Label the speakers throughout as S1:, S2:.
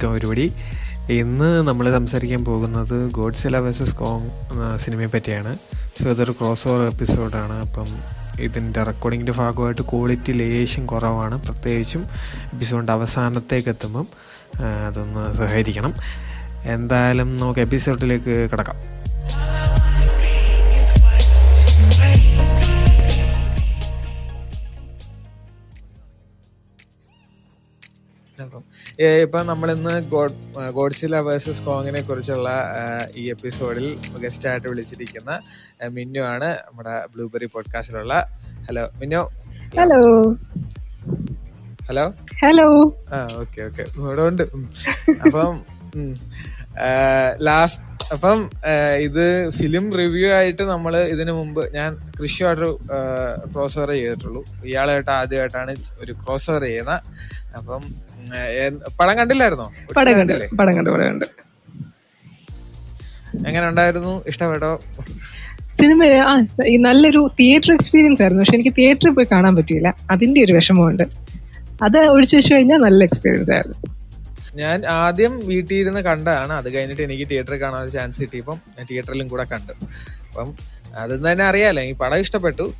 S1: Welcome ഒരുപടി. ഇന്ന് നമ്മൾ സംസാരിക്കാൻ പോകുന്നത് ഗോഡ്സില വേഴ്സസ് കോങ് സിനിമയെ പറ്റിയാണ്. സോ ഇതൊരു ക്രോസ് ഓവർ എപ്പിസോഡാണ് അപ്പം ഇതിന്റെ റെക്കോർഡിങ്ങിന്റെ ഭാഗമായിട്ട് ക്വാളിറ്റി ലേശം കുറവാണ്. പ്രത്യേകിച്ചും എപ്പിസോഡിന്റെ അവസാനത്തേക്ക് എത്തുമ്പം അതൊന്ന് സഹകരിക്കണം. എന്തായാലും നമുക്ക് എപ്പിസോഡിലേക്ക് കിടക്കാം. ഇപ്പം നമ്മളിന്ന് ഗോഡ് ഗോഡ്സില വേഴ്സസ് കോങ്ങിനെ കുറിച്ചുള്ള ഈ എപ്പിസോഡിൽ ഗസ്റ്റായിട്ട് വിളിച്ചിരിക്കുന്ന മിന്നു ആണ് നമ്മുടെ blueberry പോഡ്കാസ്റ്റിലുള്ള. Hello Minnu?
S2: Hello.
S1: Hello?
S2: Hello.
S1: ആ ഓക്കെ ഓക്കെ. ഇവിടെ ഉണ്ട് അപ്പം ലാസ്റ്റ് അപ്പം ഇത് ഫിലിം റിവ്യൂ ആയിട്ട് നമ്മൾ ഇതിനു മുമ്പ് ഞാൻ കൃഷിയായിട്ടൊരു ക്രോസ് ഓവർ ചെയ്തിട്ടുള്ളൂ. ഇയാളായിട്ട് ആദ്യമായിട്ടാണ് ഒരു ക്രോസ് ഓവർ ചെയ്യുന്നത് അപ്പം പടം കണ്ടില്ലായിരുന്നോ?
S2: പടം കണ്ടു
S1: കണ്ടില്ലേ?
S2: പടം കണ്ടു പടം കണ്ടു.
S1: എങ്ങനെ ഉണ്ടായിരുന്നു? ഇഷ്ടപ്പെട്ടോ?
S2: സിനിമ ആ നല്ലൊരു തിയേറ്റർ എക്സ്പീരിയൻസ് ആയിരുന്നു. പക്ഷെ എനിക്ക് തിയേറ്ററിൽ പോയി കാണാൻ പറ്റിയില്ല. അതിന്റെ ഒരു വിഷമമുണ്ട്. അത് ഒഴിച്ചു വെച്ച് കഴിഞ്ഞാൽ നല്ല എക്സ്പീരിയൻസ് ആയിരുന്നു.
S1: ഞാൻ ആദ്യം വീട്ടിൽ ഇരുന്ന് കണ്ടതാണ്. അത് കഴിഞ്ഞിട്ട് എനിക്ക് തിയേറ്ററിൽ കാണാൻ ഒരു ചാൻസ് കിട്ടിയപ്പം ഞാൻ തിയേറ്ററിലും കൂടെ കണ്ടു. അപ്പം അത് തന്നെ അറിയാലോ. ഈ പടം ഇഷ്ടപ്പെട്ടു.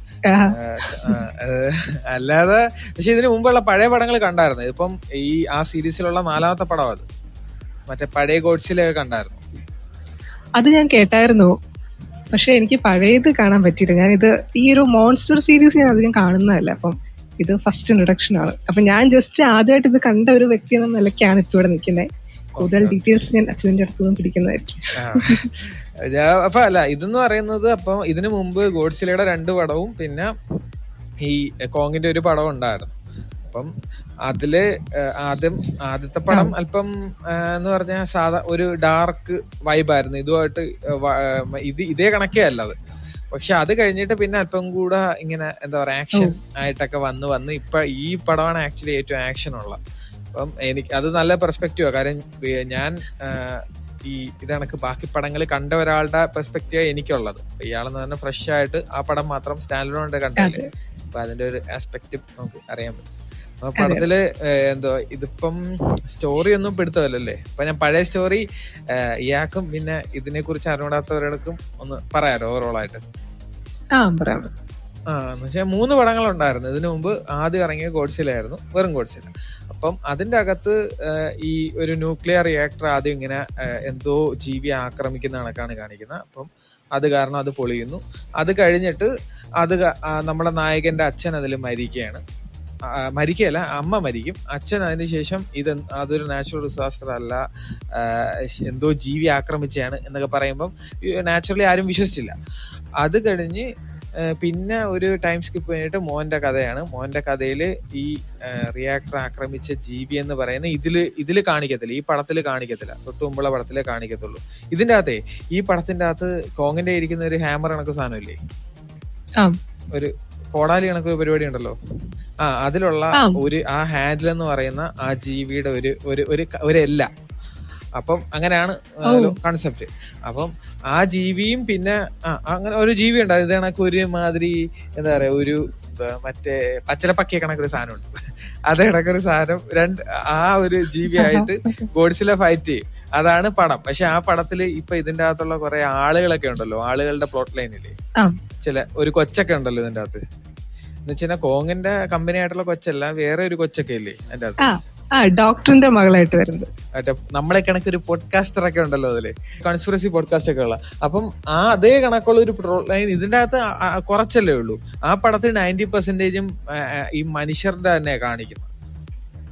S1: അല്ലാതെ പക്ഷെ ഇതിനു മുമ്പുള്ള പഴയ പടങ്ങൾ കണ്ടായിരുന്നു. ഇപ്പം ഈ ആ സീരീസിലുള്ള നാലാമത്തെ പടം അത്. മറ്റേ പഴയ ഗോഡ്സിലൊക്കെ കണ്ടായിരുന്നു.
S2: അത് ഞാൻ കേട്ടായിരുന്നു. പക്ഷെ എനിക്ക് പഴയത് കാണാൻ പറ്റിയില്ല. ഇത് ഈ ഒരു മോൺസ്റ്റർ സീരീസ് ഞാൻ അധികം കാണുന്നതല്ല. അപ്പം ഇത് ഫസ്റ്റ് ഇൻട്രൊഡക്ഷൻ ആണ്. അപ്പൊ ഞാൻ ജസ്റ്റ് ആദ്യമായിട്ട് ഇത് കണ്ട ഒരു വ്യക്തി എന്ന നിലയ്ക്കാണ് ഇപ്പൊ ഇവിടെ നിൽക്കുന്നത് കൂടുതൽ ഡീറ്റെയിൽസ് ഞാൻ അച്ഛന്റെ അടുത്ത് നിന്നും പിടിക്കുന്നതായിരിക്കും.
S1: അപ്പൊ അല്ല ഇതെന്ന് പറയുന്നത് അപ്പം ഇതിനു മുമ്പ് ഗോഡ്സിലയുടെ രണ്ട് പടവും പിന്നെ ഈ കോങ്ങിന്റെ ഒരു പടവും ഉണ്ടായിരുന്നു. അപ്പം അതിൽ ആദ്യം ആദ്യത്തെ പടം അല്പം എന്ന് പറഞ്ഞാൽ സാധാ ഒരു ഡാർക്ക് വൈബായിരുന്നു. ഇതുമായിട്ട് ഇത് ഇതേ കണക്കേ അല്ല അത്. പക്ഷെ അത് കഴിഞ്ഞിട്ട് പിന്നെ അല്പം കൂടെ ഇങ്ങനെ എന്താ പറയാ ആക്ഷൻ ആയിട്ടൊക്കെ വന്ന് വന്ന് ഇപ്പൊ ഈ പടമാണ് ആക്ച്വലി ഏറ്റവും ആക്ഷൻ ഉള്ള. അപ്പം എനിക്ക് അത് നല്ല പെർസ്പെക്റ്റീവാണ് കാര്യം ഞാൻ ഈ ഇതണക്ക് ബാക്കി പടങ്ങൾ കണ്ട ഒരാളുടെ പെർസ്പെക്റ്റീവ് എനിക്കുള്ളത്. ഇയാളെന്ന് പറഞ്ഞാൽ ഫ്രഷ് ആയിട്ട് ആ പടം മാത്രം സ്റ്റാൻഡ് കണ്ടല്ലേ അപ്പൊ അതിന്റെ ഒരു ആസ്പെക്ട് നമുക്ക് അറിയാൻ പറ്റും. പടത്തിൽ എന്തോ ഇതിപ്പം സ്റ്റോറി ഒന്നും പിടുത്തമല്ലല്ലേ? അപ്പൊ ഞാൻ പഴയ സ്റ്റോറി ഇയാൾക്കും പിന്നെ ഇതിനെ കുറിച്ച് അറിവിടാത്തവരടക്കും ഒന്ന് പറയാലോ ഓവറോൾ ആയിട്ട്.
S2: ആ
S1: എന്ന് വെച്ചാൽ മൂന്ന് പടങ്ങളുണ്ടായിരുന്നു. ഇതിനു മുമ്പ് ആദ്യം ഇറങ്ങിയ ഗോഡ്സിലായിരുന്നു വെറും ഗോഡ്സില. അപ്പം അതിന്റെ അകത്ത് ഈ ഒരു ന്യൂക്ലിയർ റിയാക്ടർ ആദ്യം ഇങ്ങനെ എന്തോ ജീവി ആക്രമിക്കുന്ന കണക്കാണ് കാണിക്കുന്നത് അപ്പം അത് കാരണം അത് പൊളിയുന്നു. അത് കഴിഞ്ഞിട്ട് അത് നമ്മുടെ നായകന്റെ അച്ഛൻ അതിൽ മരിക്കുകയാണ്. മരിക്കുകയല്ല അമ്മ മരിക്കും. അച്ഛൻ അതിന് ശേഷം ഇത് അതൊരു നാച്ചുറൽ ഡിസാസ്റ്റർ അല്ല എന്തോ ജീവി ആക്രമിച്ചാണ് എന്നൊക്കെ പറയുമ്പം നാച്ചുറലി ആരും വിശ്വസിച്ചില്ല. അത് കഴിഞ്ഞ് പിന്നെ ഒരു ടൈം സ്കിപ്പ് കഴിഞ്ഞിട്ട് മോന്റെ കഥയാണ്. മോന്റെ കഥയിൽ ഈ റിയാക്ടർ ആക്രമിച്ച ജീവി എന്ന് പറയുന്ന ഇതിൽ ഇതിൽ കാണിക്കത്തില്ല. ഈ പടത്തിൽ കാണിക്കത്തില്ല. തൊട്ട് മുമ്പുള്ള പടത്തിലേ കാണിക്കത്തുള്ളൂ. ഇതിന്റെ അകത്തെ ഈ പടത്തിന്റെ അകത്ത് കോങ്ങിന്റെ ഇരിക്കുന്ന ഒരു ഹാമർ കണക്ക് സാധനമില്ലേ? ഒരു കോടാലി കണക്ക് ഒരു പരിപാടി ഉണ്ടല്ലോ? ആ അതിലുള്ള ഒരു ആ ഹാൻഡിൽ എന്ന് പറയുന്ന ആ ജീവിയുടെ ഒരു ഒരു ഒരു ഒരു എല്ല. അപ്പം അങ്ങനെയാണ്. കൺസെപ്റ്റ് അപ്പം ആ ജീവിയും പിന്നെ അങ്ങനെ ഒരു ജീവി ഉണ്ട് ഇത് കണക്ക് ഒരു മാതിരി എന്താ പറയാ ഒരു മറ്റേ പച്ചരപ്പക്കിയ കണക്കൊരു സാധനമുണ്ട്. അത് കണക്കൊരു സാധനം രണ്ട് ആ ഒരു ജീവിയായിട്ട് ഗോഡ്സിലെ ഫൈറ്റ് ചെയ്യും. അതാണ് പടം. പക്ഷെ ആ പടത്തിൽ ഇപ്പൊ ഇതിന്റെ അകത്തുള്ള കുറെ ആളുകളൊക്കെ ഉണ്ടല്ലോ. ആളുകളുടെ പ്ലോട്ട്
S2: ലൈനിൽ
S1: ചില ഒരു കൊച്ചൊക്കെ ഉണ്ടല്ലോ ഇതിന്റെ അകത്ത്. എന്ന് വെച്ചാൽ കോങ്ങിന്റെ കമ്പനി ആയിട്ടുള്ള കൊച്ചല്ല വേറെ ഒരു കൊച്ചൊക്കെ ഇല്ലേ എന്റെ അത്
S2: ആ ഡോക്ടറിന്റെ മകളായിട്ട് വരുന്നത്.
S1: മറ്റേ നമ്മളെ കണക്ക് ഒരു പോഡ്കാസ്റ്റർ ഒക്കെ ഉണ്ടല്ലോ അതിൽ കോൺസ്പിറസി പോഡ്കാസ്റ്റ് ഒക്കെ ഉള്ള. അപ്പം ആ അതേ കണക്കുള്ള ഒരു ഇതിന്റെ അകത്ത് കുറച്ചല്ലേ ഉള്ളൂ. ആ പടത്തിൽ നയന്റി പെർസെന്റേജും ഈ മനുഷ്യരുടെ തന്നെ കാണിക്കുന്നത്.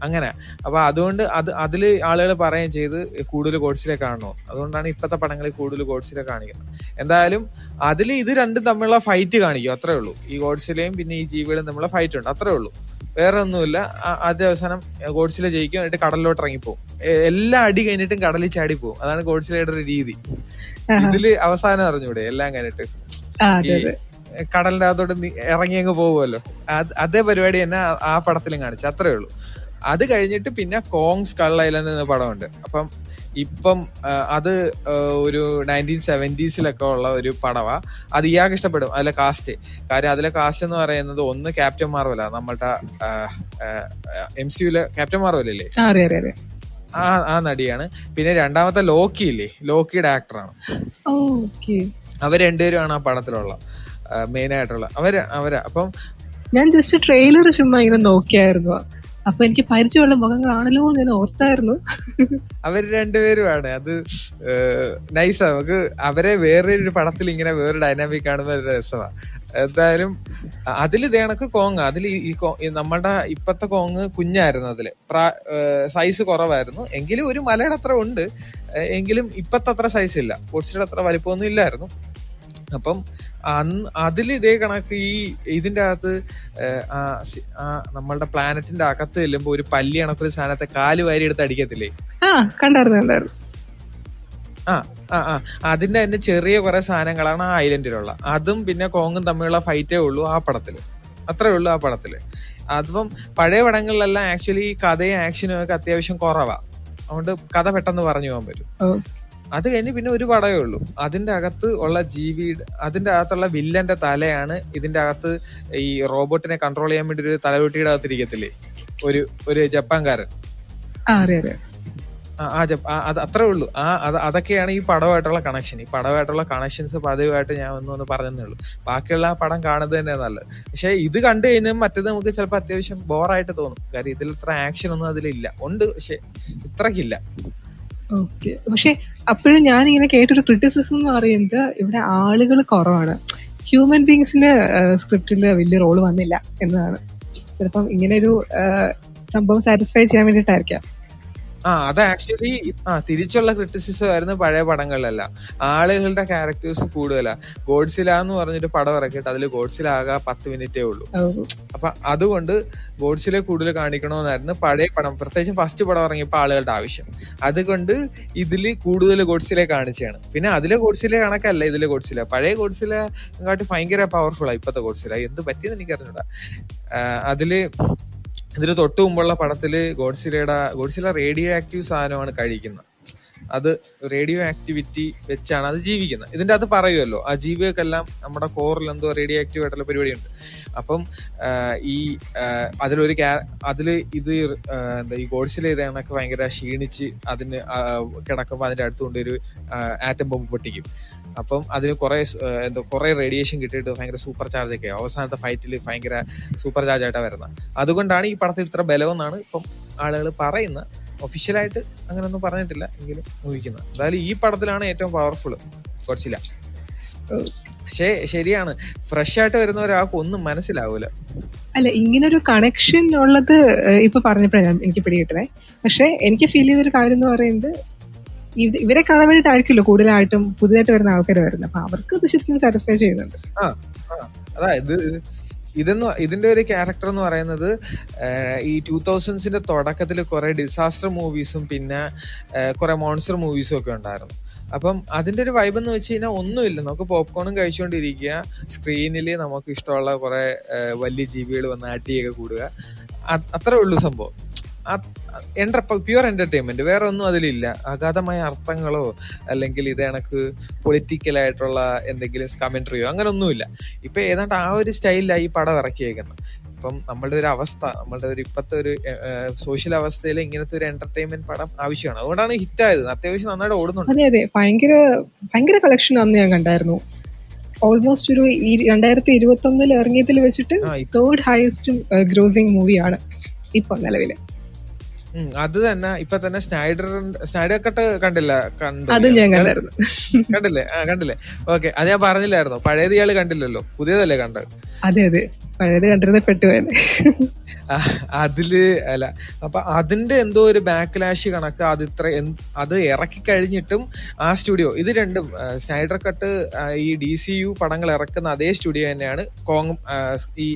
S1: അങ്ങനെ. അപ്പൊ അതുകൊണ്ട് അത് അതിൽ ആളുകൾ പറയുകയും ചെയ്ത് കൂടുതൽ ഗോഡ്സിലെ കാണണോ അതുകൊണ്ടാണ് ഇപ്പത്തെ പടങ്ങളിൽ കൂടുതൽ ഗോഡ്സിലെ കാണിക്കുന്നത്. എന്തായാലും അതിൽ ഇത് രണ്ടും തമ്മിലുള്ള ഫൈറ്റ് കാണിക്കും അത്രേ ഉള്ളൂ. ഈ ഗോഡ്സിലെയും പിന്നെ ഈ ജീവികളും തമ്മിലുള്ള ഫൈറ്റ് ഉണ്ട് അത്രേ ഉള്ളൂ. വേറെ ഒന്നുമില്ല. ആദ്യ അവസാനം ഗോഡ്സിലെ ജയിക്കും എന്നിട്ട് കടലിലോട്ട് ഇറങ്ങിപ്പോവും. എല്ലാ അടി കഴിഞ്ഞിട്ടും കടലിൽ ചാടി പോകും അതാണ് ഗോഡ്സിലയുടെ ഒരു രീതി. ഇതിൽ അവസാനം അറിഞ്ഞൂടെ എല്ലാം കഴിഞ്ഞിട്ട്. ഈ കടലിന്റെ അകത്തോട്ട് ഇറങ്ങി അങ്ങ് പോകുമല്ലോ അതേ പരിപാടി തന്നെ ആ- ആ പടത്തിലും കാണിച്ചു. അത്രേ ഉള്ളൂ. അത് കഴിഞ്ഞിട്ട് പിന്നെ കോങ്സ് ഐലൻഡ് എന്ന പടമുണ്ട്. അപ്പം ഇപ്പം അത് ഒരു നയന്റീൻ സെവന്റീസിലൊക്കെ ഉള്ള ഒരു പടവാ. അത് ഇയാൾക്ക് ഇഷ്ടപ്പെടും അതിലെ കാസ്റ്റ് കാര്യം അതിലെ കാസ്റ്റ് എന്ന് പറയുന്നത് ഒന്ന് ക്യാപ്റ്റൻ മാർവല നമ്മളുടെ എം സിയുലെ ക്യാപ്റ്റൻ മാർവലല്ലേ
S2: ആ
S1: ആ നടിയാണ്. പിന്നെ രണ്ടാമത്തെ ലോക്കി ഇല്ലേ? ലോക്കിയുടെ ആക്ടറാണ് അവർ രണ്ടുപേരുമാണ് ആ പടത്തിലുള്ള മെയിൻ ആയിട്ടുള്ള. അവർ അവരാ അപ്പം
S2: ഞാൻ ജസ്റ്റ് ട്രെയിലർ ചുമ്മാ ഇങ്ങനെ നോക്കിയായിരുന്നു. അപ്പൊ എനിക്ക് പരിചയമുള്ള മുഖങ്ങളാണല്ലോ എന്ന് ഞാൻ ഓർത്തായിരുന്നു.
S1: അവർ രണ്ടുപേരുമാണ് അത് നൈസാ നമുക്ക് അവരെ വേറെ ഒരു പടത്തിൽ ഇങ്ങനെ വേറെ ഡൈനാമിക് കാണുന്ന ഒരു രസമാണ് എന്തായാലും അതിൽ ഇതേണക്ക് കോങ് അതിൽ ഈ നമ്മുടെ ഇപ്പത്തെ കോങ് കുഞ്ഞായിരുന്നു അതിൽ. സൈസ് കുറവായിരുന്നു. എങ്കിലും ഒരു മലയുടെ അത്ര ഉണ്ട്. എങ്കിലും ഇപ്പത്തെ അത്ര സൈസ് ഇല്ല. പൊടിച്ചിട്ട് അത്ര വലിപ്പമൊന്നും ഇല്ലായിരുന്നു. അപ്പം അന്ന് അതിൽ ഇതേ കണക്ക് ഈ ഇതിന്റെ അകത്ത് നമ്മളുടെ പ്ലാനറ്റിന്റെ അകത്ത് ചെല്ലുമ്പോ ഒരു പല്ലി കണക്കൊരു സാധനത്തെ കാൽ വാരി എടുത്ത് അടിക്കത്തില്ലേ?
S2: ആ
S1: ആ ആ അതിന്റെ തന്നെ ചെറിയ കുറെ സാധനങ്ങളാണ് ആ ഐലൻഡിലുള്ള അതും പിന്നെ കോങ്ങും തമ്മിലുള്ള ഫൈറ്റേ ഉള്ളൂ ആ പടത്തിൽ. അത്രേ ഉള്ളൂ ആ പടത്തിൽ. അതിപ്പം പഴയ പടങ്ങളിലെല്ലാം ആക്ച്വലി കഥയും ആക്ഷനും ഒക്കെ അത്യാവശ്യം കുറവാ. അതുകൊണ്ട് കഥ പെട്ടെന്ന് പറഞ്ഞു പോകാൻ പറ്റും. അത് കഴിഞ്ഞ് പിന്നെ ഒരു പടമേ ഉള്ളൂ. അതിന്റെ അകത്ത് ഉള്ള ജീവി അതിന്റെ അകത്തുള്ള വില്ലന്റെ തലയാണ് ഇതിന്റെ അകത്ത് ഈ റോബോട്ടിനെ കൺട്രോൾ ചെയ്യാൻ വേണ്ടി ഒരു തലവെട്ടിയുടെ അകത്തിരിക്കത്തില്ലേ? ഒരു ഒരു ജപ്പാൻകാരൻ.
S2: ആ
S1: അത് അത്രേ ഉള്ളൂ. ആ അത് അതൊക്കെയാണ് ഈ പടമായിട്ടുള്ള കണക്ഷൻ ഈ പടമായിട്ടുള്ള കണക്ഷൻസ് പതിവായിട്ട് ഞാൻ ഒന്ന് ഒന്ന് പറഞ്ഞതേ ഉള്ളൂ. ബാക്കിയുള്ള ആ പടം കാണുന്നത് തന്നെ നല്ലത്. പക്ഷെ ഇത് കണ്ടു കഴിഞ്ഞാൽ മറ്റേത് നമുക്ക് ചിലപ്പോൾ അത്യാവശ്യം ബോറായിട്ട് തോന്നും. കാര്യം ഇതിൽ ഇത്ര ആക്ഷൻ ഒന്നും അതിലില്ല. ഉണ്ട് പക്ഷെ ഇത്രക്കില്ല.
S2: ഓക്കെ പക്ഷെ അപ്പോഴും ഞാൻ ഇങ്ങനെ കേട്ടൊരു ക്രിറ്റിസിസം എന്ന് പറയുന്നത് ഇവിടെ ആളുകൾ കുറവാണ്. ഹ്യൂമൻ ബീങ്സിന്റെ സ്ക്രിപ്റ്റിൽ വലിയ റോൾ വന്നില്ല എന്നതാണ്. ചിലപ്പം ഇങ്ങനെ ഒരു സംഭവം സാറ്റിസ്ഫൈ ചെയ്യാൻ വേണ്ടിയിട്ടായിരിക്കാം.
S1: ആ അത് ആക്ച്വലി ആ തിരിച്ചുള്ള ക്രിറ്റിസിസം ആയിരുന്നു പഴയ പടങ്ങളിലല്ല. ആളുകളുടെ ക്യാരക്ടേഴ്സ് കൂടുതലാ. ഗോഡ്സില എന്ന് പറഞ്ഞിട്ട് പടം ഇറക്കിയിട്ട് അതിൽ ഗോഡ്സില ആകെ പത്ത് മിനിറ്റേ ഉള്ളൂ. അപ്പൊ അതുകൊണ്ട് ഗോഡ്സില കൂടുതൽ കാണിക്കണമെന്നായിരുന്നു പഴയ പടം. പ്രത്യേകിച്ചും ഫസ്റ്റ് പടം ഇറങ്ങിയപ്പോൾ ആളുകളുടെ ആവശ്യം. അതുകൊണ്ട് ഇതിൽ കൂടുതൽ ഗോഡ്സിലെ കാണിച്ചാണ് പിന്നെ അതിലെ ഗോഡ്സിലെ കണക്കല്ല ഇതിലെ ഗോഡ്സില. പഴയ ഗോഡ്സില കാട്ടി ഭയങ്കര പവർഫുൾ ഇപ്പത്തെ ഗോഡ്സില. എന്ത് പറ്റിയെന്ന് എനിക്ക് അറിഞ്ഞൂടാ അതിൽ ഇതിന് തൊട്ട് മുമ്പുള്ള പടത്തിൽ ഗോഡ്സിലയുടെ ഗോഡ്സില റേഡിയോ ആക്റ്റീവ് സാധനമാണ് കഴിക്കുന്നത്. അത് റേഡിയോ ആക്ടിവിറ്റി വെച്ചാണ് അത് ജീവിക്കുന്നത്. ഇതിന്റെ അത് പറയുമല്ലോ ആ ജീവികൾക്കെല്ലാം നമ്മുടെ കോറിൽ എന്തോ റേഡിയോ ആക്റ്റീവ് ആയിട്ടുള്ള പരിപാടിയുണ്ട്. അപ്പം ഈ അതിലൊരു അതിൽ ഇത് എന്താ ഈ ഗോഡ്സിൽ ഇത് കണക്ക് ഭയങ്കര ക്ഷീണിച്ച് അതിന് കിടക്കുമ്പോൾ അതിന്റെ അടുത്തുകൊണ്ട് ഒരു ആറ്റം ബോംബ് പൊട്ടിക്കും. അപ്പം അതിന് കുറേ എന്തോ കുറേ റേഡിയേഷൻ കിട്ടിയിട്ട് ഭയങ്കര സൂപ്പർ ചാർജ് ഒക്കെ. അവസാനത്തെ ഫൈറ്റിൽ ഭയങ്കര സൂപ്പർ ചാർജ് ആയിട്ടാണ് വരുന്നത്. അതുകൊണ്ടാണ് ഈ പടത്തിൽ ഇത്ര ബലമെന്നാണ് ഇപ്പം ആളുകൾ പറയുന്നത്. ഒഫീഷ്യലായിട്ട് അങ്ങനെയൊന്നും പറഞ്ഞിട്ടില്ല എങ്കിലും ഊഹിക്കുന്നത് എന്തായാലും ഈ പടത്തിലാണ് ഏറ്റവും പവർഫുൾ
S2: കുറച്ചില്ല.
S1: പക്ഷേ ശരിയാണ്. ഫ്രഷ് ആയിട്ട് വരുന്ന ഒരാൾക്ക് ഒന്നും മനസ്സിലാവൂല.
S2: അല്ല ഇങ്ങനൊരു കണക്ഷൻ ഉള്ളത് ഇപ്പൊ പറഞ്ഞപ്പോഴാണ് എനിക്ക് പിടികിട്ടണേ പക്ഷെ എനിക്ക് ഫീൽ ചെയ്തൊരു കാര്യം എന്ന് പറയുന്നത് ഇവരെ കാണാൻ വേണ്ടിയിട്ടായിരിക്കുമല്ലോ കൂടുതലായിട്ടും പുതിയതായിട്ട് വരുന്ന ആൾക്കാർ വരുന്നത്. അപ്പൊ അവർക്ക് ഇത് ശരിക്കും സാറ്റിസ്ഫൈ ചെയ്യുന്നുണ്ട്.
S1: അതായത് ഇതെന്ന് ഇതിന്റെ ഒരു ക്യാരക്ടർ എന്ന് പറയുന്നത് ഈ ടൂ തൗസൻഡ്സിന്റെ തുടക്കത്തിൽ കുറെ ഡിസാസ്റ്റർ മൂവീസും പിന്നെ കുറെ മോൺസ്റ്റർ മൂവീസും ഒക്കെ ഉണ്ടായിരുന്നു. അപ്പം അതിന്റെ ഒരു വൈബ് എന്ന് വെച്ച് കഴിഞ്ഞാൽ ഒന്നുമില്ല. നമുക്ക് പോപ്കോണും കഴിച്ചുകൊണ്ടിരിക്കുക. സ്ക്രീനിൽ നമുക്ക് ഇഷ്ടമുള്ള കുറെ വലിയ ജീവികൾ വന്ന് ആട്ടിയൊക്കെ കൂടുക. അത്രേ ഉള്ളൂ സംഭവം. പ്യുവർ എന്റർടൈൻമെന്റ് വേറെ ഒന്നും അതിലില്ല. അഗാധമായ അർത്ഥങ്ങളോ അല്ലെങ്കിൽ ഇത് കണക്ക് പൊളിറ്റിക്കലായിട്ടുള്ള എന്തെങ്കിലും കമന്ററിയോ അങ്ങനെ ഒന്നുമില്ല ഇപ്പൊ ഏതാണ്ട് ആ ഒരു സ്റ്റൈലിലാണ് ഈ പടം ഇറക്കിയേക്കുന്നത് ഇപ്പം നമ്മളുടെ ഒരു അവസ്ഥ നമ്മളുടെ ഒരു ഇപ്പത്തെ ഒരു സോഷ്യൽ അവസ്ഥയിൽ ഇങ്ങനത്തെ ഒരു എന്റർടൈൻമെന്റ് പടം ആവശ്യമാണ്. അതുകൊണ്ടാണ് ഹിറ്റ് ആയത് അത്യാവശ്യം നന്നായിട്ട് ഓടുന്നുണ്ട്.
S2: അതെ അതെ. ഭയങ്കര ഭയങ്കര കളക്ഷൻ അന്ന് ഞാൻ കണ്ടായിരുന്നു. ഓൾമോസ്റ്റ് ഒരു രണ്ടായിരത്തി ഇരുപത്തി ഒന്നിൽ ഇറങ്ങിയതിൽ വെച്ചിട്ട് തേർഡ് ഹയസ്റ്റ് ഗ്രോസിംഗ് മൂവിയാണ് ഇപ്പൊ നിലവിൽ.
S1: ഉം, അത് തന്നെ. ഇപ്പൊ തന്നെ സ്നൈഡർ സ്നൈഡർ കട്ട് കണ്ടില്ല? കണ്ടില്ലേ? ആ കണ്ടില്ലേ? ഓക്കെ അത് ഞാൻ പറഞ്ഞില്ലായിരുന്നു. പഴയത് ഇയാൾ കണ്ടില്ലല്ലോ. പുതിയതല്ലേ കണ്ടത്
S2: അതെ അതെ. പഴയത് കണ്ടിരുന്ന പെട്ടുപോയത്
S1: അതിൽ അല്ല. അപ്പൊ അതിന്റെ എന്തോ ഒരു ബാക്ക്ലാഷ് കണക്ക് അത് ഇത്ര അത് ഇറക്കി കഴിഞ്ഞിട്ടും ആ സ്റ്റുഡിയോ ഇത് രണ്ടും സ്നൈഡർ കട്ട് ഈ ഡി സി യു പടങ്ങൾ ഇറക്കുന്ന അതേ സ്റ്റുഡിയോ തന്നെയാണ് കോങ് ഈ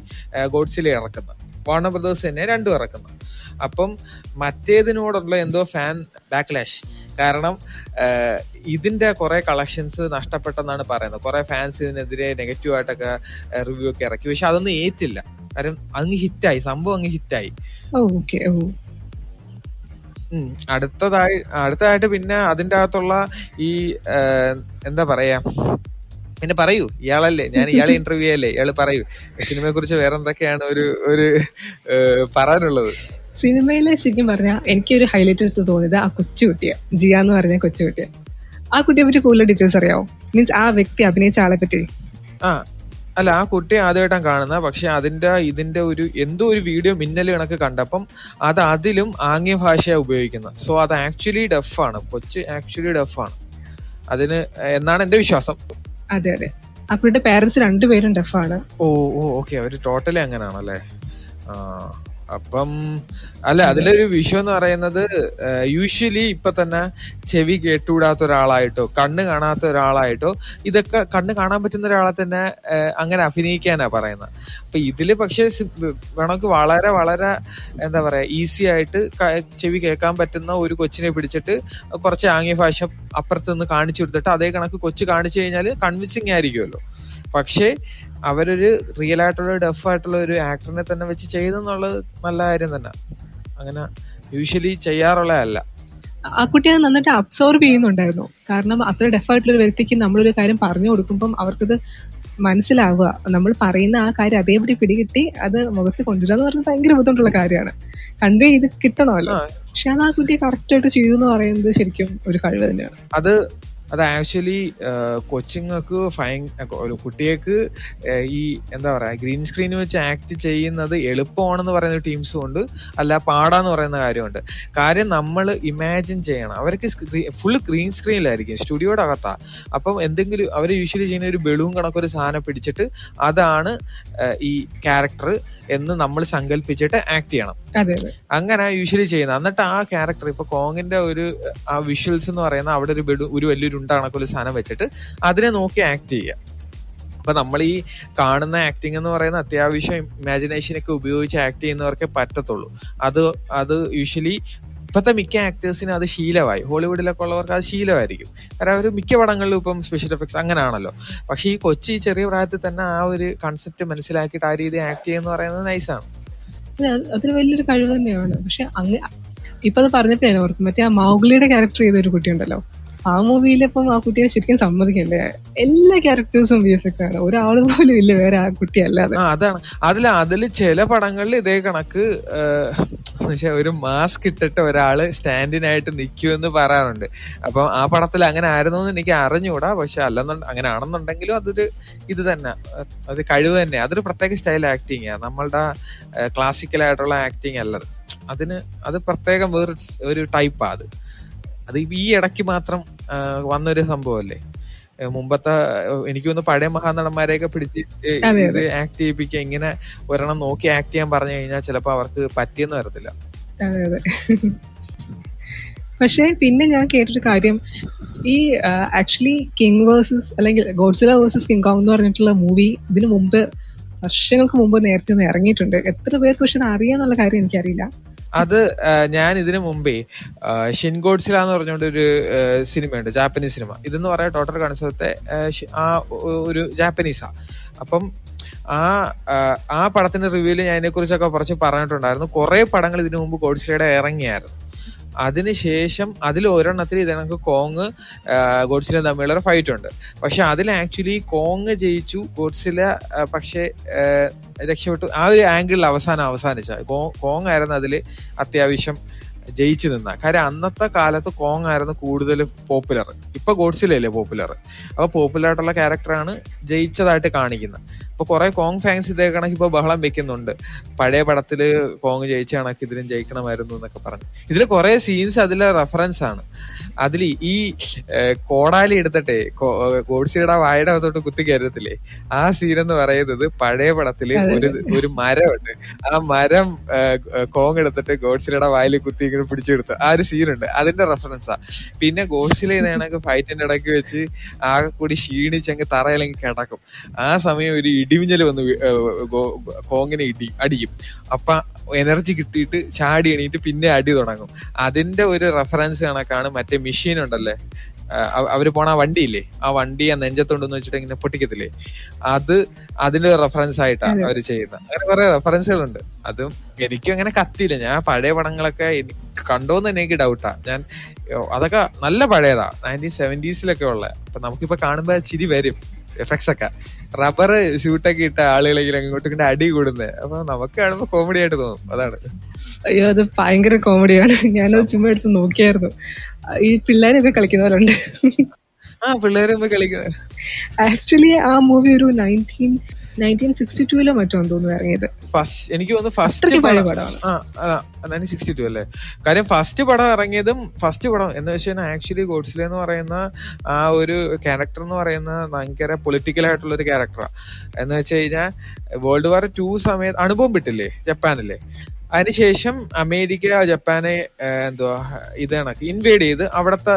S1: ഗോഡ്സിലെ ഇറക്കുന്നത്. വാർണർ ബ്രദേഴ്സ് തന്നെ രണ്ടും ഇറക്കുന്നത്. അപ്പം മറ്റേതിനോടുള്ള എന്തോ ഫാൻ ബാക്ക്ലാഷ് കാരണം ഇതിന്റെ കുറെ കളക്ഷൻസ് നഷ്ടപ്പെട്ടെന്നാണ് പറയുന്നത്. കുറെ ഫാൻസ് ഇതിനെതിരെ നെഗറ്റീവ് ആയിട്ടൊക്കെ റിവ്യൂ ഒക്കെ ഇറക്കി. പക്ഷെ അതൊന്നും ഏറ്റില്ല കാരണം അങ്ങ് ഹിറ്റായി സംഭവം അങ്ങ് ഹിറ്റായി അടുത്തതായി അടുത്തതായിട്ട് പിന്നെ അതിന്റെ അകത്തുള്ള ഈ എന്താ പറയാ? പിന്നെ പറയൂ. ഇയാളല്ലേ. ഞാൻ ഇയാളെ ഇന്റർവ്യൂ അല്ലേ ഇയാൾ പറയൂ. സിനിമയെ കുറിച്ച് വേറെ എന്തൊക്കെയാണ് ഒരു ഒരു പറയാനുള്ളത്?
S2: സിനിമയിലെ ശരിക്കും പറഞ്ഞാൽ എനിക്കൊരു ഹൈലൈറ്റ് എടുത്ത് തോന്നിയത് ആ കൊച്ചുകുട്ടിയെ ജിയ എന്ന് പറഞ്ഞ കൊച്ചുകുട്ടിയെ ആ കുട്ടിയെ പറ്റി കൂടുതൽ ഡീറ്റെയിൽസ് അറിയാവോ? മീൻസ് ആ വ്യക്തി അഭിനയിച്ച ആളെ പറ്റി.
S1: ആ അല്ല ആ കുട്ടി ആദ്യമായിട്ടാണ് കാണുന്നത്. പക്ഷെ അതിന്റെ ഇതിന്റെ ഒരു എന്തോ ഒരു വീഡിയോ മിന്നൽ കണക്ക് കണ്ടപ്പം അത് അതിലും ആംഗ്യ ഭാഷയാണ് ഉപയോഗിക്കുന്നത്. സോ അത് ആക്ച്വലി ഡഫ് ആണ്. കൊച്ച് ആക്ച്വലി ഡഫ് ആണ്. അതിന് എന്നാണ് എന്റെ വിശ്വാസം.
S2: അതെ അതെ. കുട്ടിയുടെ പേരൻസ് രണ്ടുപേരും ഡഫാണ്
S1: ഓ ഓ ഓക്കെ. അവർ ടോട്ടലി അങ്ങനെയാണല്ലേ ആ. അപ്പം അല്ല അതിലൊരു വിഷയം എന്ന് പറയുന്നത് യൂഷ്വലി ഇപ്പൊ തന്നെ ചെവി കേട്ടുകൂടാത്ത ഒരാളായിട്ടോ കണ്ണ് കാണാത്ത ഒരാളായിട്ടോ ഇതൊക്കെ കണ്ണ് കാണാൻ പറ്റുന്ന ഒരാളെ തന്നെ അങ്ങനെ അഭിനയിക്കാനാ പറയുന്നത് അപ്പൊ ഇതിൽ പക്ഷെ വേണമെങ്കിൽ വളരെ വളരെ എന്താ പറയാ ഈസി ആയിട്ട് ചെവി കേൾക്കാൻ പറ്റുന്ന ഒരു കൊച്ചിനെ പിടിച്ചിട്ട് കുറച്ച് ആംഗ്യ ഭാഷ അപ്പുറത്ത് നിന്ന് കാണിച്ചു കൊടുത്തിട്ട് അതേ കണക്ക് കൊച്ചു കാണിച്ചു കഴിഞ്ഞാൽ കൺവിൻസിങ് ആയിരിക്കുമല്ലോ. പക്ഷേ അവരൊരു റിയൽ ആയിട്ടുള്ള ഡെഫ് ആയിട്ടുള്ള ഒരു ആക്ടറിനെ തന്നെ വെച്ച് ചെയ്തെന്നുള്ളത് നല്ല കാര്യം തന്നെ. അങ്ങനെ യൂഷ്വലി ചെയ്യാറുള്ളതല്ല.
S2: ആ കുട്ടി അത് നന്നായിട്ട് അബ്സോർബ് ചെയ്യുന്നുണ്ടായിരുന്നു. കാരണം അത്ര ഡെഫായിട്ടുള്ള ഒരു വ്യക്തിക്ക് നമ്മളൊരു കാര്യം പറഞ്ഞു കൊടുക്കുമ്പം അവർക്കത് മനസ്സിലാവുക. നമ്മൾ പറയുന്ന ആ കാര്യം അതേപടി പിടികിട്ടി അത് മുഖത്ത് കൊണ്ടുവരിക എന്ന് പറഞ്ഞാൽ ഭയങ്കര ബുദ്ധിമുട്ടുള്ള കാര്യമാണ്. കൺവേ ചെയ്ത് കിട്ടണമല്ലോ. പക്ഷെ അത് ആ കുട്ടിയെ കറക്റ്റ് ആയിട്ട് ചെയ്തു എന്ന് പറയുന്നത് ശരിക്കും ഒരു കഴിവ് തന്നെയാണ്.
S1: അത് അത് ആക്ച്വലി കൊച്ചുങ്ങൾക്ക് ഒരു കുട്ടികൾക്ക് ഈ എന്താ പറയാ ഗ്രീൻ സ്ക്രീൻ വെച്ച് ആക്ട് ചെയ്യുന്നത് എളുപ്പമാണെന്ന് പറയുന്ന ടീംസും ഉണ്ട്. അല്ല പാടാന്ന് പറയുന്ന കാര്യമുണ്ട്. കാര്യം നമ്മൾ ഇമാജിൻ ചെയ്യണം. അവർക്ക് ഫുൾ ഗ്രീൻ സ്ക്രീനിലായിരിക്കും സ്റ്റുഡിയോയുടെ അകത്താ. അപ്പം എന്തെങ്കിലും അവർ യൂഷ്വലി ചെയ്യുന്ന ഒരു ബലൂൺ കണക്കൊരു സാധനം പിടിച്ചിട്ട് അതാണ് ഈ ക്യാരക്ടർ എന്ന് നമ്മൾ സങ്കല്പിച്ചിട്ട് ആക്ട് ചെയ്യണം. അങ്ങനെ യൂഷ്വലി ചെയ്യുന്നത്. എന്നിട്ട് ആ ക്യാരക്ടർ ഇപ്പൊ കോങ്ങിന്റെ ഒരു ആ വിഷ്വൽസ് എന്ന് പറയുന്ന അവിടെ ഒരു ബെഡു ഒരു വലിയൊരു ഉണ്ടാണക്കൊരു സാധനം വെച്ചിട്ട് അതിനെ നോക്കി ആക്ട് ചെയ്യുക. അപ്പൊ നമ്മൾ ഈ കാണുന്ന ആക്ടിങ് എന്ന് പറയുന്ന അത്യാവശ്യം ഇമാജിനേഷൻ ഒക്കെ ഉപയോഗിച്ച് ആക്ട് ചെയ്യുന്നവർക്കേ പറ്റത്തുള്ളൂ. അത് അത് യൂഷ്വലി ഇപ്പോഴത്തെ മിക്ക ആക്ടേഴ്സിനും അത് ശീലമായി. ഹോളിവുഡിലൊക്കെ ഉള്ളവർക്ക് അത് ശീലമായിരിക്കും. കാരണം അവർ മിക്ക പടങ്ങളിലും ഇപ്പം സ്പെഷ്യൽ എഫക്ട്സ് അങ്ങനെയാണല്ലോ പക്ഷേ ഈ കൊച്ചി ചെറിയ പ്രായത്തിൽ തന്നെ ആ ഒരു കൺസെപ്റ്റ് മനസ്സിലാക്കിയിട്ട് ആ രീതി ആക്ട് ചെയ്യുന്ന പറയുന്നത് നൈസാണ്
S2: അതെ, അത് അതൊരു വലിയൊരു കഴിവ് തന്നെയാണ്. പക്ഷെ അങ്ങ് ഇപ്പൊ അത് പറഞ്ഞപ്പോഴാണ് ഓർക്കും മറ്റേ ആ മൗഗ്ലിയുടെ ക്യാരക്ടർ ചെയ്ത ഒരു കുട്ടിയുണ്ടല്ലോ. ആ മൂവിയിലിപ്പം ആ കുട്ടിയെ ശരിക്കും സമ്മതിക്കണ്ടേ? എല്ലാ ക്യാരക്ടേഴ്സും വി എഫ് എക്സ് ആണ്. ഒരാൾ പോലും ഇല്ല വേറെ ആ കുട്ടി അല്ലാതെ
S1: അതാണ്. അതിൽ അതിൽ ചില പടങ്ങളിൽ ഇതേ കണക്ക് പക്ഷെ ഒരു മാസ്ക് ഇട്ടിട്ട് ഒരാൾ സ്റ്റാൻഡിനായിട്ട് നിൽക്കുമെന്ന് പറയാറുണ്ട്. അപ്പം ആ പടത്തിൽ അങ്ങനെ ആയിരുന്നു എന്ന് എനിക്ക് അറിഞ്ഞുകൂടാ പക്ഷെ അല്ലെന്നുണ്ട് അങ്ങനെ ആണെന്നുണ്ടെങ്കിലും അതൊരു ഇത് തന്നെ. അത് കഴിവ് തന്നെ. അതൊരു പ്രത്യേക സ്റ്റൈൽ ആക്ടിങ് ആണ് നമ്മളുടെ ക്ലാസിക്കൽ ആയിട്ടുള്ള ആക്ടിങ് അല്ലത് അതിന് അത് പ്രത്യേകം വേറെ ഒരു ടൈപ്പാ അത്. അത് ഈ ഇടയ്ക്ക് മാത്രം വന്നൊരു സംഭവമല്ലേ മുമ്പത്തെ എനിക്ക് തോന്നുന്നു പഴയ മഹാനടന്മാരെയൊക്കെ പിടിച്ച് ഇത് ആക്ട് ചെയ്യിപ്പിക്കുക ഇങ്ങനെ ഒരെണ്ണം നോക്കി ആക്ട് ചെയ്യാൻ പറഞ്ഞു കഴിഞ്ഞാൽ ചിലപ്പോൾ അവർക്ക് പറ്റിയെന്ന് വരത്തില്ല.
S2: പക്ഷെ പിന്നെ ഞാൻ കേട്ടൊരു കാര്യം ഈ ആക്ച്വലി കിങ് വേഴ്സസ് അല്ലെങ്കിൽ ഗോഡ്സില വേഴ്സസ് കിങ് കോങ് എന്ന് പറഞ്ഞിട്ടുള്ള മൂവി ഇതിനു മുമ്പ് വർഷങ്ങൾക്ക് മുമ്പ് നേരത്തെ ഒന്ന് ഇറങ്ങിയിട്ടുണ്ട്. എത്ര പേർക്ക് പക്ഷെ അറിയാന്നുള്ള കാര്യം എനിക്കറിയില്ല.
S1: അത് ഞാൻ ഇതിനു മുമ്പേ ഷിൻഗോഡ്സില എന്ന് പറഞ്ഞുകൊണ്ട് ഒരു സിനിമയുണ്ട് ജാപ്പനീസ് സിനിമ. ഇതെന്ന് പറയാൻ ടോട്ടൽ കൺസെപ്റ്റ് ആ ഒരു ജാപ്പനീസാ. അപ്പം ആ ആ, പടത്തിന്റെ റിവ്യൂൽ ഞാൻ ഇതിനെക്കുറിച്ചൊക്കെ കുറച്ച് പറഞ്ഞിട്ടുണ്ടായിരുന്നു. കുറെ പടങ്ങൾ ഇതിനു മുമ്പ് ഗോഡ്സിലയുടെ ഇറങ്ങിയായിരുന്നു. അതിനുശേഷം അതിൽ ഒരെണ്ണത്തിൽ ഇതണക്ക് കോങ് ഗോഡ്സില തമ്മിലുള്ള ഫൈറ്റ് ഉണ്ട്. പക്ഷെ അതിൽ ആക്ച്വലി കോങ് ജയിച്ചു ഗോഡ്സില പക്ഷേ രക്ഷപ്പെട്ടു. ആ ഒരു ആംഗിളിൽ അവസാനം അവസാനിച്ച. കോങ് ആയിരുന്നു അതിൽ അത്യാവശ്യം ജയിച്ചു നിന്ന. കാര്യം അന്നത്തെ കാലത്ത് കോങ് ആയിരുന്നു കൂടുതൽ പോപ്പുലർ ഇപ്പൊ ഗോഡ്സിലല്ലേ പോപ്പുലർ അപ്പൊ പോപ്പുലർ ആയിട്ടുള്ള ക്യാരക്ടറാണ് ജയിച്ചതായിട്ട് കാണിക്കുന്നത്. അപ്പൊ കുറെ കോങ് ഫാൻസ് ഇതേ കണക്ക് ഇപ്പൊ ബഹളം വെക്കുന്നുണ്ട്. പഴയ പടത്തിൽ കോങ് ജയിച്ച കണക്ക് ഇതിലും ജയിക്കണമായിരുന്നു എന്നൊക്കെ പറഞ്ഞു. ഇതിൽ കുറെ സീൻസ് അതിലെ റെഫറൻസ് ആണ്. അതിൽ ഈ കോടാലി എടുത്തിട്ടെ ഗോഡ്സിയുടെ വായുടെ അകത്തോട്ട് കുത്തി കയറത്തില്ലേ? ആ സീൻ എന്ന് പറയുന്നത് പഴയ
S2: പടത്തിൽ.
S1: ഒരു ഒരു മരമുണ്ട്. ആ മരം കോങ് എടുത്തിട്ട് ഗോഡ്സിലയുടെ വായിൽ കുത്തി ഇങ്ങനെ പിടിച്ചെടുത്തു ആ ഒരു സീനുണ്ട് അതിന്റെ റെഫറൻസാ പിന്നെ ഗോഡ്സിലെ ഫൈറ്റിന്റെ ഇടയ്ക്ക് വെച്ച് ആകെ കൂടി ക്ഷീണിച്ച് അങ്ങ് തറയിലങ്ങ് കിടക്കും. ആ സമയം ഒരു ഇടിമിഞ്ഞൽ വന്ന് കോങ്ങിനെ ഇടി അടിക്കും. അപ്പൊ എനർജി കിട്ടിയിട്ട് ചാടി എണീറ്റ് പിന്നെ അടി തുടങ്ങും. അതിന്റെ ഒരു റെഫറൻസ് കണക്കാണ് മറ്റേ മെഷീൻ ഉണ്ടല്ലേ? അവർ പോണ ആ വണ്ടിയില്ലേ? ആ വണ്ടി ആ നെഞ്ചത്തുണ്ടെന്ന് വെച്ചിട്ട് ഇങ്ങനെ പൊട്ടിക്കത്തില്ലേ? അത് അതിന്റെ റെഫറൻസ് ആയിട്ടാ. അവർ ചെയ്യുന്നത്. അങ്ങനെ കുറെ റെഫറൻസുകളുണ്ട്. അതും എനിക്കും അങ്ങനെ കത്തിയില്ല. ഞാൻ പഴയ പടങ്ങളൊക്കെ എനിക്ക് കണ്ടോന്ന് തന്നെ എനിക്ക് ഡൗട്ടാ ഞാൻ അതൊക്കെ നല്ല പഴയതാ. നയന്റീൻ സെവന്റീസിലൊക്കെ ഉള്ള. അപ്പൊ നമുക്കിപ്പോ കാണുമ്പോ ചിരി വരും. എഫക്ട്സ് ഒക്കെ. റബ്ബർ ഷൂട്ടൊക്കെ ഇട്ട ആളുകളെങ്കിലും അങ്ങോട്ടും ഇങ്ങനെ അടി കൂടുന്നത് അപ്പൊ നമുക്ക് കാണുമ്പോ കോമഡി ആയിട്ട് തോന്നും. അതാണ്.
S2: അയ്യോ അത് ഭയങ്കര കോമഡിയാണ് ഞാനത് ചുമ്മാ എടുത്ത് നോക്കിയായിരുന്നു. ഈ പിള്ളേരൊക്കെ കളിക്കുന്നവരുണ്ട്
S1: ആ പിള്ളേര് മുമ്പ് കളിക്കുന്നത്
S2: ആക്ച്വലി ആ മൂവി ഒരു നയന്റീൻ നയന്റീൻ സിക്സ്റ്റി ടൂലോ മറ്റോ തോന്നുന്നു ഇറങ്ങിയത്.
S1: ഫസ്റ്റ് എനിക്ക് തോന്നുന്നു ഫസ്റ്റ് നയന്റീൻ സിക്സ്റ്റി ടു അല്ലേ? കാര്യം ഫസ്റ്റ് പടം ഇറങ്ങിയതും ഫസ്റ്റ് പടം എന്ന് വെച്ചാൽ ആക്ച്വലി ഗോഡ്സിലെ എന്ന് പറയുന്ന ആ ഒരു ക്യാരക്ടർ എന്ന് പറയുന്ന ഭയങ്കര പൊളിറ്റിക്കൽ ആയിട്ടുള്ള ഒരു ക്യാരക്ടറാണ് എന്ന് വെച്ച് കഴിഞ്ഞാൽ വേൾഡ് വാർ ടു സമയത്ത് അണുബോംബ് ഇട്ടില്ലേ ജപ്പാനിലെ. അതിനുശേഷം അമേരിക്ക ജപ്പാനെ എന്തുവാ ഇത് കണക്ക്. ഇൻവേഡ് ചെയ്ത് അവിടുത്തെ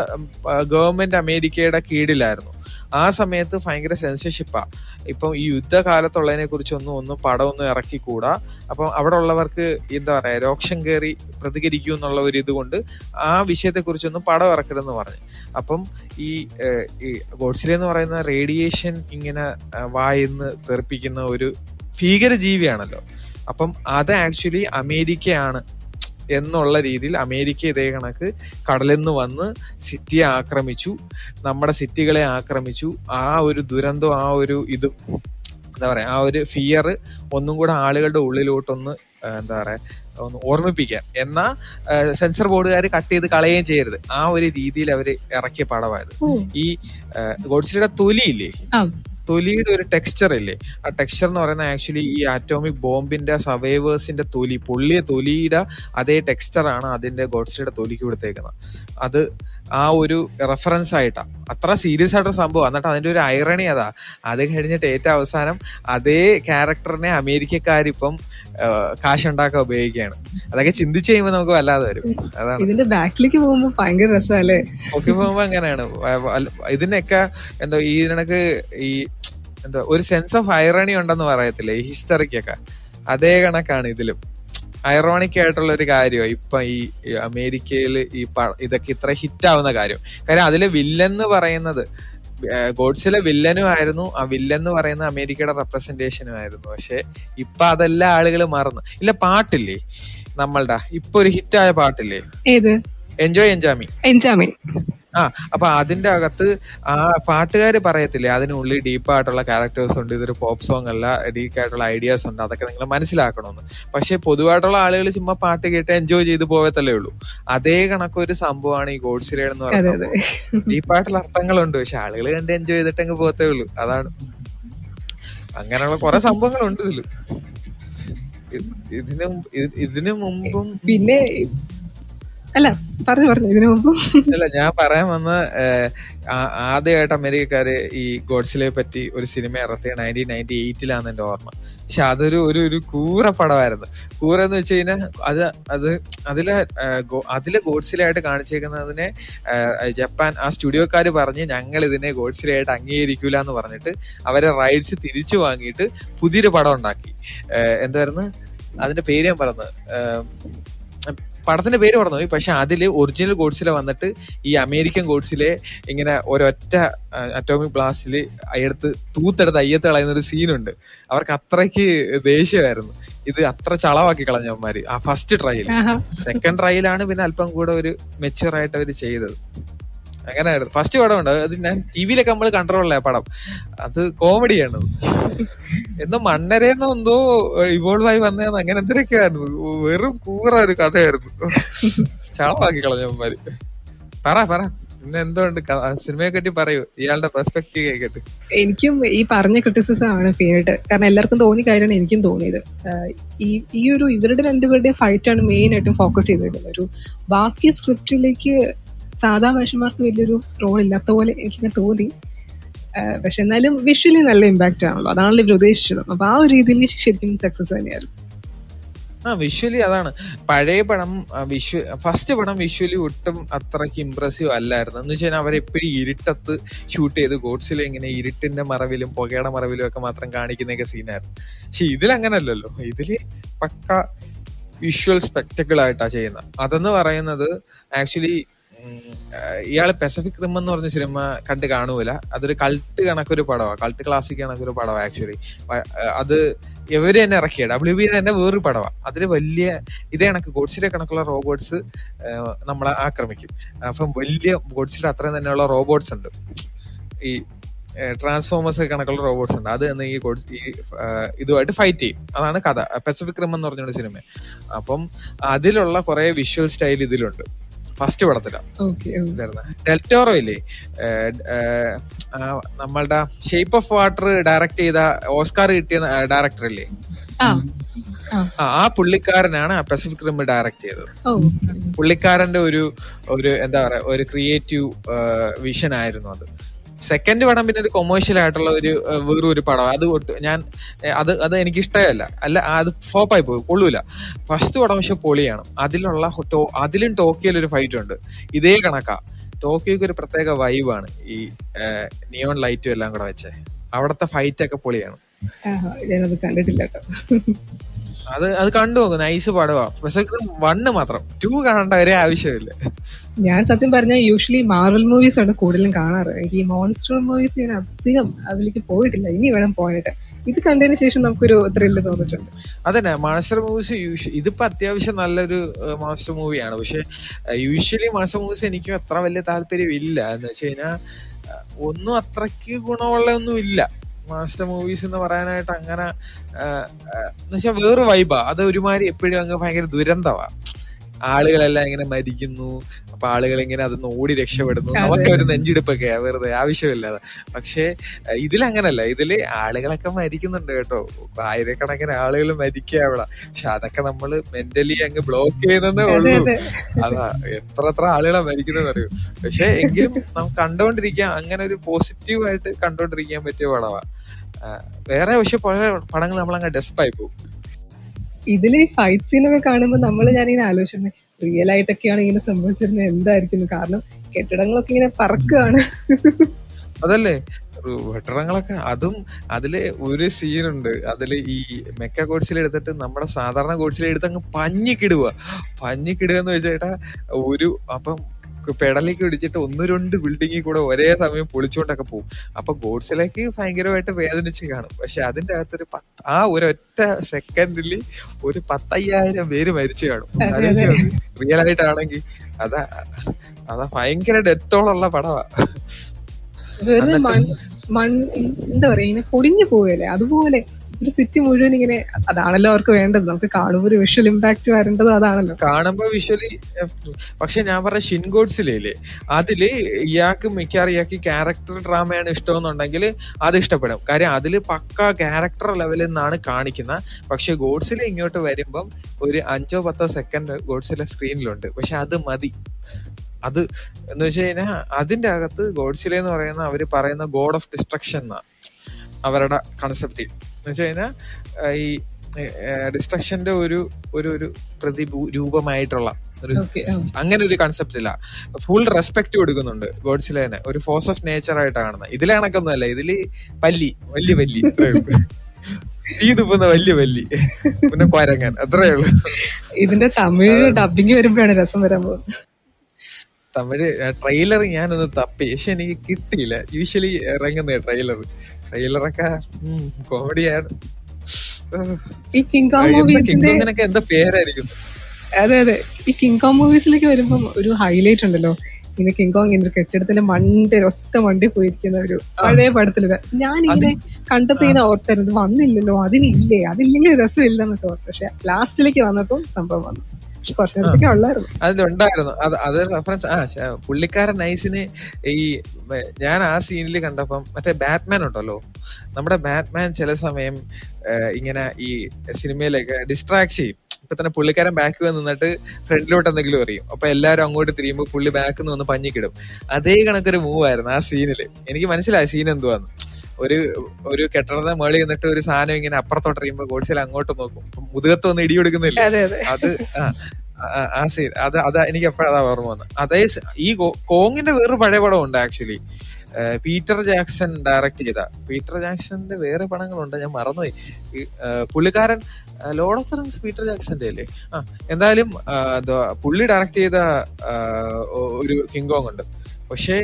S1: ഗവൺമെന്റ് അമേരിക്കയുടെ കീഴിലായിരുന്നു. ആ സമയത്ത് ഭയങ്കര സെൻസർഷിപ്പാ ഇപ്പം ഈ യുദ്ധകാലത്തുള്ളതിനെ കുറിച്ചൊന്നും ഒന്നും പടമൊന്നും ഇറക്കിക്കൂടാ. അപ്പം അവിടെ ഉള്ളവർക്ക് എന്താ പറയാ രോക്ഷം കയറി പ്രതികരിക്കൂ എന്നുള്ള ഒരു ഇതുകൊണ്ട് ആ വിഷയത്തെ കുറിച്ചൊന്നും പടം ഇറക്കരുതെന്ന് പറഞ്ഞു. അപ്പം ഈ ഗോഡ്സിലെ എന്ന് പറയുന്ന റേഡിയേഷൻ ഇങ്ങനെ വായെന്ന് തെറിപ്പിക്കുന്ന ഒരു ഭീകര ജീവിയാണല്ലോ അപ്പം അത് ആക്ച്വലി അമേരിക്കയാണ് എന്നുള്ള രീതിയിൽ അമേരിക്ക ഇതേ കണക്ക് കടലിൽ നിന്ന് വന്ന് സിറ്റിയെ ആക്രമിച്ചു. നമ്മുടെ സിറ്റികളെ ആക്രമിച്ചു. ആ ഒരു ദുരന്തം ആ ഒരു ഇതും എന്താ പറയാ ആ ഒരു ഫിയർ ഒന്നും കൂടെ ആളുകളുടെ ഉള്ളിലോട്ടൊന്ന് എന്താ പറയാ ഒന്ന് ഓർമ്മിപ്പിക്കാൻ എന്നാ സെൻസർ ബോർഡുകാർ കട്ട് ചെയ്ത് കളയുകയും ചെയ്യരുത്. ആ ഒരു രീതിയിൽ അവർ ഇറക്കിയ പടമായത്. ഈ ഗോഡ്സിയുടെ തൊലിയില്ലേ. തൊലിയുടെ ഒരു ടെക്സ്ചർ ഇല്ലേ? ആ ടെക്സ്ചർ എന്ന് പറയുന്നത് ആക്ച്വലി ഈ ആറ്റോമിക് ബോംബിന്റെ സവൈവേഴ്സിന്റെ തൊലി പൊള്ളിയ തൊലിയുടെ അതേ ടെക്സ്ചർ ആണ് അതിന്റെ ഗോഡ്സിയുടെ തൊലിക്ക് കൊടുത്തേക്കുന്നത്. അത് ആ ഒരു റെഫറൻസ് ആയിട്ടാ. അത്ര സീരിയസ് ആയിട്ടൊരു സംഭവം. എന്നിട്ട് അതിന്റെ ഒരു ഐറണി അതാ. അത് കഴിഞ്ഞിട്ട് ഏറ്റവും അവസാനം അതേ ക്യാരക്ടറിനെ അമേരിക്കക്കാരിപ്പം കാശുണ്ടാക്കാൻ ഉപയോഗിക്കുകയാണ്. അതൊക്കെ ചിന്തിച്ചു കഴിയുമ്പോൾ നമുക്ക് വല്ലാതെ വരും. അതാണ്.
S2: ഇതിന്റെ ബാക്കിലേക്ക് പോകുമ്പോൾ ഭയങ്കര രസമല്ലേ
S1: ഒക്കെ പോകുമ്പോൾ അങ്ങനെയാണ്. ഇതിനൊക്കെ എന്തോ ഈ ഇതിനക്ക് ഈ എന്തോ ഒരു സെൻസ് ഓഫ് ഐറണി ഉണ്ടെന്ന് പറയത്തില്ലേ? ഈ ഹിസ്റ്ററിക്കൊക്കെ അതേ കണക്കാണ് ഇതിലും. ഐറോണിക് ആയിട്ടുള്ള ഒരു കാര്യമാണ് ഇപ്പൊ ഈ അമേരിക്കയിൽ ഈ ഇതൊക്കെ ഇത്ര ഹിറ്റ് ആവുന്ന കാര്യം. കാര്യം അതിലെ വില്ലൻ എന്ന് പറയുന്നത് ഗോഡ്സിലെ വില്ലനും ആയിരുന്നു. ആ വില്ലൻ എന്ന് പറയുന്ന അമേരിക്കയുടെ റെപ്രസെന്റേഷനും ആയിരുന്നു. പക്ഷെ ഇപ്പൊ അതെല്ലാം ആളുകൾ മറന്നു. ഇല്ല പാട്ടില്ലേ? നമ്മളുടെ ഇപ്പൊ ഒരു ഹിറ്റ് ആയ
S2: പാട്ടില്ലേ?
S1: എൻജോയ് എൻജാമി
S2: എൻജാമി
S1: ആ അപ്പൊ അതിന്റെ അകത്ത് ആ പാട്ടുകാർ പറയത്തില്ലേ അതിനുള്ളിൽ ഡീപ്പായിട്ടുള്ള ക്യാരക്ടേഴ്സ് ഉണ്ട് ഇതൊരു പോപ്പ് സോങ് അല്ല ഡീപ്പ് ആയിട്ടുള്ള ഐഡിയാസ് ഉണ്ട് അതൊക്കെ നിങ്ങൾ മനസ്സിലാക്കണമെന്ന് പക്ഷെ പൊതുവായിട്ടുള്ള ആളുകൾ ചുമ്മാ പാട്ട് കേട്ട് എൻജോയ് ചെയ്ത് പോകത്തല്ലേ ഉള്ളൂ. അതേ കണക്കൊരു സംഭവമാണ് ഈ ഗോഡ് ഗോഡ്സിലേഡ് എന്ന് പറയുന്നത് ഡീപ്പായിട്ടുള്ള അർത്ഥങ്ങളുണ്ട് പക്ഷെ ആളുകൾ കണ്ട് എൻജോയ് ചെയ്തിട്ട് അങ്ങ് പോകത്തേ ഉള്ളൂ. അതാണ്. അങ്ങനെയുള്ള കുറെ സംഭവങ്ങളുണ്ട് ഇതിൽ. ഇതിനു ഇതിന് മുമ്പും
S2: പിന്നെ അല്ല പറഞ്ഞു പറഞ്ഞു ഇതിനു മുമ്പ്.
S1: അല്ല ഞാൻ പറയാൻ വന്ന ആദ്യമായിട്ട് അമേരിക്കക്കാര് ഈ ഗോഡ്സിലെ പറ്റി ഒരു സിനിമ ഇറത്തിയ നയന്റീൻ നയന്റി എയ്റ്റിലാണ് എന്റെ ഓർമ്മ. പക്ഷെ അതൊരു ഒരു ഒരു കൂറ പടമായിരുന്നു. കൂറ എന്ന് വെച്ച് കഴിഞ്ഞാൽ അത് അത് അതിലെ അതിലെ ഗോഡ്സിലായിട്ട് കാണിച്ചേക്കുന്നതിനെ ജപ്പാൻ ആ സ്റ്റുഡിയോക്കാർ പറഞ്ഞ് ഞങ്ങൾ ഇതിനെ ഗോഡ്സിലായിട്ട് അംഗീകരിക്കൂല എന്ന് പറഞ്ഞിട്ട് അവരെ റൈറ്റ്സ് തിരിച്ചു വാങ്ങിയിട്ട് പുതിയൊരു പടം ഉണ്ടാക്കി. എന്തായിരുന്നു? അതിന്റെ പേര് ഞാൻ പറഞ്ഞത് പടത്തിന്റെ പേര് പറഞ്ഞു പോയി. പക്ഷെ അതിൽ ഒറിജിനൽ ഗോഡ്സിലെ വന്നിട്ട് ഈ അമേരിക്കൻ ഗോഡ്സിലെ ഇങ്ങനെ ഒരൊറ്റ അറ്റോമിക് ബ്ലാസ്റ്റിൽ അയ്യടുത്ത് തൂത്തെടുത്ത് അയ്യത്ത് കളയുന്ന ഒരു സീനുണ്ട് അവർക്ക് അത്രയ്ക്ക് ദേഷ്യമായിരുന്നു. ഇത് അത്ര ചളവാക്കി കളഞ്ഞവന്മാര് ആ ഫസ്റ്റ് ട്രയൽ സെക്കൻഡ് ട്രയലാണ് പിന്നെ അല്പം കൂടെ ഒരു മെച്ചുവർ ആയിട്ട് അവർ ചെയ്തത്. അങ്ങനെയായിരുന്നു. ഫസ്റ്റ് പടം ഉണ്ട് അത് ഞാൻ ടി വിയിലൊക്കെ നമ്മൾ കണ്ടിട്ടുള്ള പടം? അത് കോമഡിയാണ് എന്തോ മണ്ണരേന്നോ എന്തോ ഇവോൾവ് ആയി വന്നതെന്ന് അങ്ങനെ എന്തൊക്കെ ആയിരുന്നു. വെറും കൂറ ഒരു കഥയായിരുന്നു. ചളവാക്കി കളഞ്ഞവന്മാര് പറ പറ. എന്തുകൊണ്ട് സിനിമയെ പറ്റി പറയൂ. ഇയാളുടെ പെർസ്പെക്റ്റീവ് കേട്ട്.
S2: എനിക്കും ഈ പറഞ്ഞ ക്രിറ്റിസിസം ആണ് ഫീൽഡ്. കാരണം എല്ലാവർക്കും തോന്നിയ കാര്യമാണ് എനിക്കും തോന്നിയത്. ഈ ഈ ഒരു ഇവരുടെ രണ്ടുപേരുടെ ഫൈറ്റ് ആണ് മെയിൻ ആയിട്ടും ഫോക്കസ് ചെയ്തിട്ടുള്ളത്. ഒരു ബാക്കി സ്ക്രിപ്റ്റിലേക്ക് സാധാ മനുഷ്യന്മാർക്ക് വലിയൊരു റോൾ ഇല്ലാത്ത പോലെ എനിക്ക് തോന്നി. പക്ഷെ എന്നാലും വിഷ്വലി നല്ല ഇമ്പാക്റ്റ് ആണല്ലോ. അതാണല്ലോ ഇവർ ഉദ്ദേശിച്ചത്. അപ്പൊ ആ ഒരു രീതിയിൽ ശരിക്കും സക്സസ് തന്നെയായിരുന്നു.
S1: ആ വിഷ്വലി അതാണ്. പഴയ പടം വിഷ്വ ഫസ്റ്റ് പടം വിഷ്വലി ഒട്ടും അത്രയ്ക്ക് ഇമ്പ്രസീവ് അല്ലായിരുന്നു. എന്ന് വെച്ചാൽ അവരെപ്പോഴും ഇരുട്ടത്ത് ഷൂട്ട് ചെയ്ത് ഗോഡ്സിൽ ഇങ്ങനെ ഇരുട്ടിന്റെ മറവിലും പുകയുടെ മറവിലും ഒക്കെ മാത്രം കാണിക്കുന്നൊക്കെ സീനായിരുന്നു പക്ഷെ ഇതിൽ അങ്ങനെ അല്ലല്ലോ ഇതിൽ പക്ക വിഷ്വൽ സ്പെക്ടക്കിൾ ആയിട്ടാ ചെയ്യുന്നത് അതെന്ന് പറയുന്നത് ആക്ച്വലി ഇയാൾ പെസഫിക് റിം എന്ന് പറഞ്ഞ സിനിമ കണ്ട് കാണൂല. അതൊരു കൾട്ട് കണക്കൊരു പടമാണ് കൾട്ട് ക്ലാസിക് കണക്കൊരു പടമാണ് ആക്ച്വലി അത് ഇവർ തന്നെ ഇറക്കിയ. ഡബ്ല്യു ബി തന്നെ വേറൊരു പടമാണ് അതിൽ വലിയ ഇതേ കണക്ക് ഗോഡ്സിലെ കണക്കുള്ള റോബോട്ട്സ് നമ്മളെ ആക്രമിക്കും. അപ്പം വലിയ ഗോഡ്സിലെ അത്രയും തന്നെയുള്ള റോബോട്ട്സ് ഉണ്ട്. ഈ ട്രാൻസ്ഫോമേഴ്സ് കണക്കുള്ള റോബോട്ട്സ് ഉണ്ട്. അത് എന്ന് ഈ ഈ ഇതുമായിട്ട് ഫൈറ്റ് ചെയ്യും. അതാണ് കഥ. പെസഫിക് റിം എന്ന് പറഞ്ഞൊരു സിനിമ. അപ്പം അതിലുള്ള കുറെ വിഷ്വൽ സ്റ്റൈൽ ഇതിലുണ്ട്. ഫസ്റ്റ് പടത്തിലാണ്
S2: ഓക്കെ
S1: ഡെൽറ്റോറോ ഇല്ലേ? നമ്മളുടെ ഷേപ്പ് ഓഫ് വാട്ടർ ഡയറക്ട് ചെയ്ത ഓസ്കാർ കിട്ടിയ ഡയറക്ടർ ഇല്ലേ?
S2: ആ.
S1: പുള്ളിക്കാരനാണ് പസഫിക് റിം ഡയറക്ട് ചെയ്തത്.
S2: ഓ.
S1: പുള്ളിക്കാരന്റെ ഒരു ഒരു എന്താ പറയാ ഒരു ക്രിയേറ്റീവ് വിഷൻ ആയിരുന്നു അത്. സെക്കൻഡ് പടം പിന്നെ ഒരു കൊമേഴ്ഷ്യൽ ആയിട്ടുള്ള ഒരു വേറെ ഒരു പടം അത് ഞാൻ അത് അത് എനിക്ക് ഇഷ്ടമല്ല അല്ല അത് ഫ്ലോപ്പായി പോയി കൊള്ളൂല. ഫസ്റ്റ് പടം പക്ഷെ പൊളിയാണ്. അതിലുള്ള അതിലും ടോക്കിയോയിൽ ഒരു ഫൈറ്റ് ഉണ്ട്. ഇതേ കണക്കാ. ടോക്കിയോക്ക് ഒരു പ്രത്യേക വൈബാണ് ഈ നിയോൺ ലൈറ്റും എല്ലാം കൂടെ വെച്ചേ. അവിടത്തെ ഫൈറ്റ് ഒക്കെ പൊളിയാണ്.
S2: ഞാനത് കണ്ടിട്ടില്ല കേട്ടോ.
S1: അത് അത് കണ്ടു നോക്കും നൈസ് പടവാ. പക്ഷെ വണ്ണ് മാത്രം. ടു കാണേണ്ട ഒരേ ആവശ്യമില്ല.
S2: ഞാൻ സത്യം പറഞ്ഞാൽ യൂഷ്വലി മാർവൽ മൂവീസ് ആണ് കൂടുതലും കാണാറ്. എനിക്ക് ഈ മോൺസ്റ്റർ മൂവീസ് ഞാൻ അധികം അതിലേക്ക് പോയിട്ടില്ല. ഇനി വേണം പോയിട്ട്. ഇത് കണ്ടതിന് ശേഷം നമുക്കൊരു ത്രില്ല് തോന്നിട്ടുണ്ട്
S1: അതന്നെ മാസ്റ്റർ മൂവീസ് ഇതിപ്പോ അത്യാവശ്യം നല്ലൊരു മാസ്റ്റർ മൂവിയാണ് പക്ഷെ യൂഷ്വലി മാസ്റ്റർ മൂവീസ് എനിക്കും അത്ര വലിയ താല്പര്യം ഇല്ല എന്ന് വെച്ച് കഴിഞ്ഞാൽ ഒന്നും അത്രയ്ക്ക് ഗുണമുള്ള ഒന്നും ഇല്ല മാസ്റ്റർ മൂവീസ് എന്ന് പറയാനായിട്ട് അങ്ങനെ എന്നുവെച്ചാൽ വേറെ വൈബാ അത് ഒരുമാതിരി എപ്പോഴും അങ്ങ് ഭയങ്കര ദുരന്തമാ ആളുകളെല്ലാം ഇങ്ങനെ മരിക്കുന്നു. അപ്പൊ ആളുകൾ ഇങ്ങനെ അതൊന്ന് ഓടി രക്ഷപ്പെടുന്നു. നമുക്ക് ഒരു നെഞ്ചിടുപ്പൊക്കെ വെറുതെ ആവശ്യമില്ലാതെ. പക്ഷേ ഇതിലങ്ങനല്ല. ഇതിൽ ആളുകളൊക്കെ മരിക്കുന്നുണ്ട് കേട്ടോ. ആയിരക്കണക്കിന് ആളുകൾ മരിക്കുക അവിടെ. പക്ഷെ അതൊക്കെ നമ്മൾ മെന്റലി അങ്ങ് ബ്ലോക്ക് ചെയ്യുന്നതേ
S2: അതെ
S1: ഉള്ളൂ.
S2: അതെ.
S1: എത്ര എത്ര ആളുകളാ മരിക്കുന്നത് അറിയൂ? പക്ഷെ എങ്കിലും നമുക്ക് കണ്ടോണ്ടിരിക്കാൻ അങ്ങനെ ഒരു പോസിറ്റീവ് ആയിട്ട് കണ്ടോണ്ടിരിക്കാൻ പറ്റിയ പടവാ. ആ, വേറെ പക്ഷെ പടങ്ങൾ നമ്മൾ അങ്ങ് ഡെസ്പായി പോകും.
S2: ഇതിൽ ഈ ഫൈറ്റ് സീനൊക്കെ കാണുമ്പോൾ നമ്മൾ ഞാനിങ്ങനെ ആലോചിക്കുന്നത് റിയൽ ആയിട്ടൊക്കെയാണ് ഇങ്ങനെ സംഭവിച്ചിരുന്നത് എന്തായിരിക്കും കാരണം കെട്ടിടങ്ങളൊക്കെ ഇങ്ങനെ പറക്കുകയാണ്
S1: അതല്ലേ? വെട്ടറങ്ങളൊക്കെ അതും അതിൽ ഒരു സീനുണ്ട് അതിൽ ഈ മെക്ക കോഴ്സിൽ എടുത്തിട്ട് നമ്മുടെ സാധാരണ കോഴ്സിൽ എടുത്ത് അങ്ങ് പഞ്ഞിക്കിടുക പഞ്ഞിക്കിടുക എന്ന് വെച്ചേട്ടാ ഒരു അപ്പം പെടലേക്ക് പിടിച്ചിട്ട് ഒന്ന് രണ്ട് ബിൽഡിങ്ങിൽ കൂടെ ഒരേ സമയം പൊളിച്ചുകൊണ്ടൊക്കെ പോകും അപ്പൊ ഗോഡ്സിലേക്ക് ഭയങ്കരമായിട്ട് വേദനിച്ച് കാണും. പക്ഷെ അതിന്റെ അകത്തൊരു പത്ത് ആ ഒരൊറ്റ സെക്കൻഡിൽ ഒരു പത്തയ്യായിരം പേര് മരിച്ചു കാണും. റിയൽ ആയിട്ടാണെങ്കിൽ അതാ അതാ ഭയങ്കര ഡെത്തോളുള്ള പടവാ.
S2: എന്താ പറയാ ഇങ്ങനെ പൊടിഞ്ഞു പോവല്ലേ? അതുപോലെ ഒരു സിറ്റി മുഴുവൻ ഇങ്ങനെ അതാണല്ലോ അവർക്ക് വേണ്ടത്. നമുക്ക് കാണുമ്പോൾ ഒരു വിഷ്വൽ ഇമ്പാക്ട് വരേണ്ടത് അതാണല്ലോ.
S1: കാണുമ്പോ വിഷ്വലി പക്ഷെ ഞാൻ പറഞ്ഞ ഷിൻഗോഡ്സിലെ അതിൽ ഇയാൾക്ക് മിക്കവാറും ഇയാൾക്ക് ക്യാരക്ടർ ഡ്രാമയാണ് ഇഷ്ടമെന്നുണ്ടെങ്കിൽ അത് ഇഷ്ടപ്പെടും. കാര്യം അതിൽ പക്ക ക്യാരക്ടർ ലെവലിൽ നിന്നാണ് കാണിക്കുന്ന. പക്ഷെ ഗോഡ്സിൽ ഇങ്ങോട്ട് വരുമ്പം ഒരു അഞ്ചോ പത്തോ സെക്കൻഡ് ഗോഡ്സിലെ സ്ക്രീനിലുണ്ട് പക്ഷെ അത് മതി. അത് എന്ന് വെച്ച് കഴിഞ്ഞാൽ അതിന്റെ അകത്ത് ഗോഡ്സിലെ എന്ന് പറയുന്ന അവർ പറയുന്ന ഗോഡ് ഓഫ് ഡിസ്ട്രക്ഷൻ എന്നാ അവരുടെ കൺസെപ്റ്റ് എന്ന് വെച്ച് കഴിഞ്ഞാൽ ഈ ഡിസ്ട്രക്ഷന്റെ ഒരു ഒരു ഒരു പ്രതിഭൂ രൂപമായിട്ടുള്ള ഒരു അങ്ങനെ ഒരു കൺസെപ്റ്റ് ഇല്ല. ഫുൾ റെസ്പെക്ട് കൊടുക്കുന്നുണ്ട് ഗോഡ്സിലേനെ. ഒരു ഫോഴ്സ് ഓഫ് നേച്ചർ ആയിട്ട് കാണുന്നത്. ഇതിലെ കണക്കൊന്നുമല്ല. ഇതിൽ പല്ലി വലിയ പല്ലി അത്രേ ഉള്ളൂ. തീ തുപ്പുന്ന വലിയ പല്ലി. പിന്നെ കൊരങ്ങൻ അത്രേ ഉള്ളൂ.
S2: ഇതിന്റെ തമിഴ് ഡബിങ് വരുമ്പോഴാണ് രസം വരാൻ പോകുന്നത്.
S1: തമിഴ് ട്രെയിലർ ഞാനൊന്ന് തപ്പി. പക്ഷെ എനിക്ക് കിട്ടിയില്ല. യൂഷ്വലി ഇറങ്ങുന്ന ട്രെയിലർ ട്രെയിലറൊക്കെ കോമഡിയാണ്
S2: ഈ
S1: എന്താ പേരായിരിക്കും?
S2: അതെ അതെ. ഈ കിങ് കോങ് മൂവീസിലേക്ക് വരുമ്പോ ഒരു ഹൈലൈറ്റ് ഉണ്ടല്ലോ. ഇങ്ങനെ കിങ് കോങ് ഇങ്ങനെ കെട്ടിടത്തിന്റെ മണ്ട ഒറ്റ മണ്ടി പോയിരിക്കുന്ന ഒരു പഴയ പടത്തിൽ. ഞാൻ കണ്ടപ്പോ ഇങ്ങനെ ഓർത്തായിരുന്നു വന്നില്ലല്ലോ അതിനില്ലേ അതില്ലെങ്കിൽ രസമില്ലെന്നൊക്കെ ഓർത്തു. പക്ഷെ ലാസ്റ്റിലേക്ക് വന്നപ്പോൾ സംഭവം വന്നു. കുറച്ചു നേരത്തേക്ക് ഉള്ളായിരുന്നു.
S1: അതിലുണ്ടായിരുന്നു. അത് അത് റെഫറൻസ് ആ പുള്ളിക്കാരൻ നൈസിന് ഈ ഞാൻ ആ സീനിൽ കണ്ടപ്പം മറ്റേ ബാറ്റ്മാൻ ഉണ്ടല്ലോ. നമ്മുടെ ബാറ്റ്മാൻ ചില സമയം ഇങ്ങനെ ഈ സിനിമയിലേക്ക് ഡിസ്ട്രാക്ട് ചെയ്യും. ഇപ്പൊ തന്നെ പുള്ളിക്കാരൻ ബാക്ക് നിന്നിട്ട് ഫ്രണ്ടിലോട്ട് എന്തെങ്കിലും അറിയും അപ്പൊ എല്ലാവരും അങ്ങോട്ട് തിരിയുമ്പോൾ പുള്ളി ബാക്ക് നിന്ന് വന്ന് പഞ്ഞിക്കിടും. അതേ കണക്കൊരു മൂവ് ആയിരുന്നു ആ സീനിൽ എനിക്ക് മനസ്സിലായി സീൻ എന്തുവാന്ന്. ഒരു ഒരു കെട്ടിടത്തെ മേളിൽ നിന്നിട്ട് ഒരു സാധനം ഇങ്ങനെ അപ്പുറത്തോട്ട് എറിയുമ്പോൾ ഗോഡ്സിൽ അങ്ങോട്ട് നോക്കും. മുതുകത്ത് ഒന്ന് ഇടി കൊടുക്കുന്നില്ല?
S2: അതെ
S1: ആ, സീൻ അത് അത് എനിക്ക് എപ്പോഴാ ഓർമ്മ വന്നത് അതേ ഈ കോങ്ങിന്റെ വേറൊരു പഴയ പടം ഉണ്ട് ആക്ച്വലി പീറ്റർ ജാക്സൺ ഡയറക്ട് ചെയ്ത. പീറ്റർ ജാക്സന്റെ വേറെ പടങ്ങളുണ്ട് ഞാൻ മറന്നുപോയി. പുള്ളിക്കാരൻ ലോഡ് ഓഫ് റിങ്സ് പീറ്റർ ജാക്സന്റെ അല്ലേ? ആ എന്തായാലും പുള്ളി ഡയറക്ട് ചെയ്ത ഒരു കിങ് കോങ് ഉണ്ട്. പക്ഷേ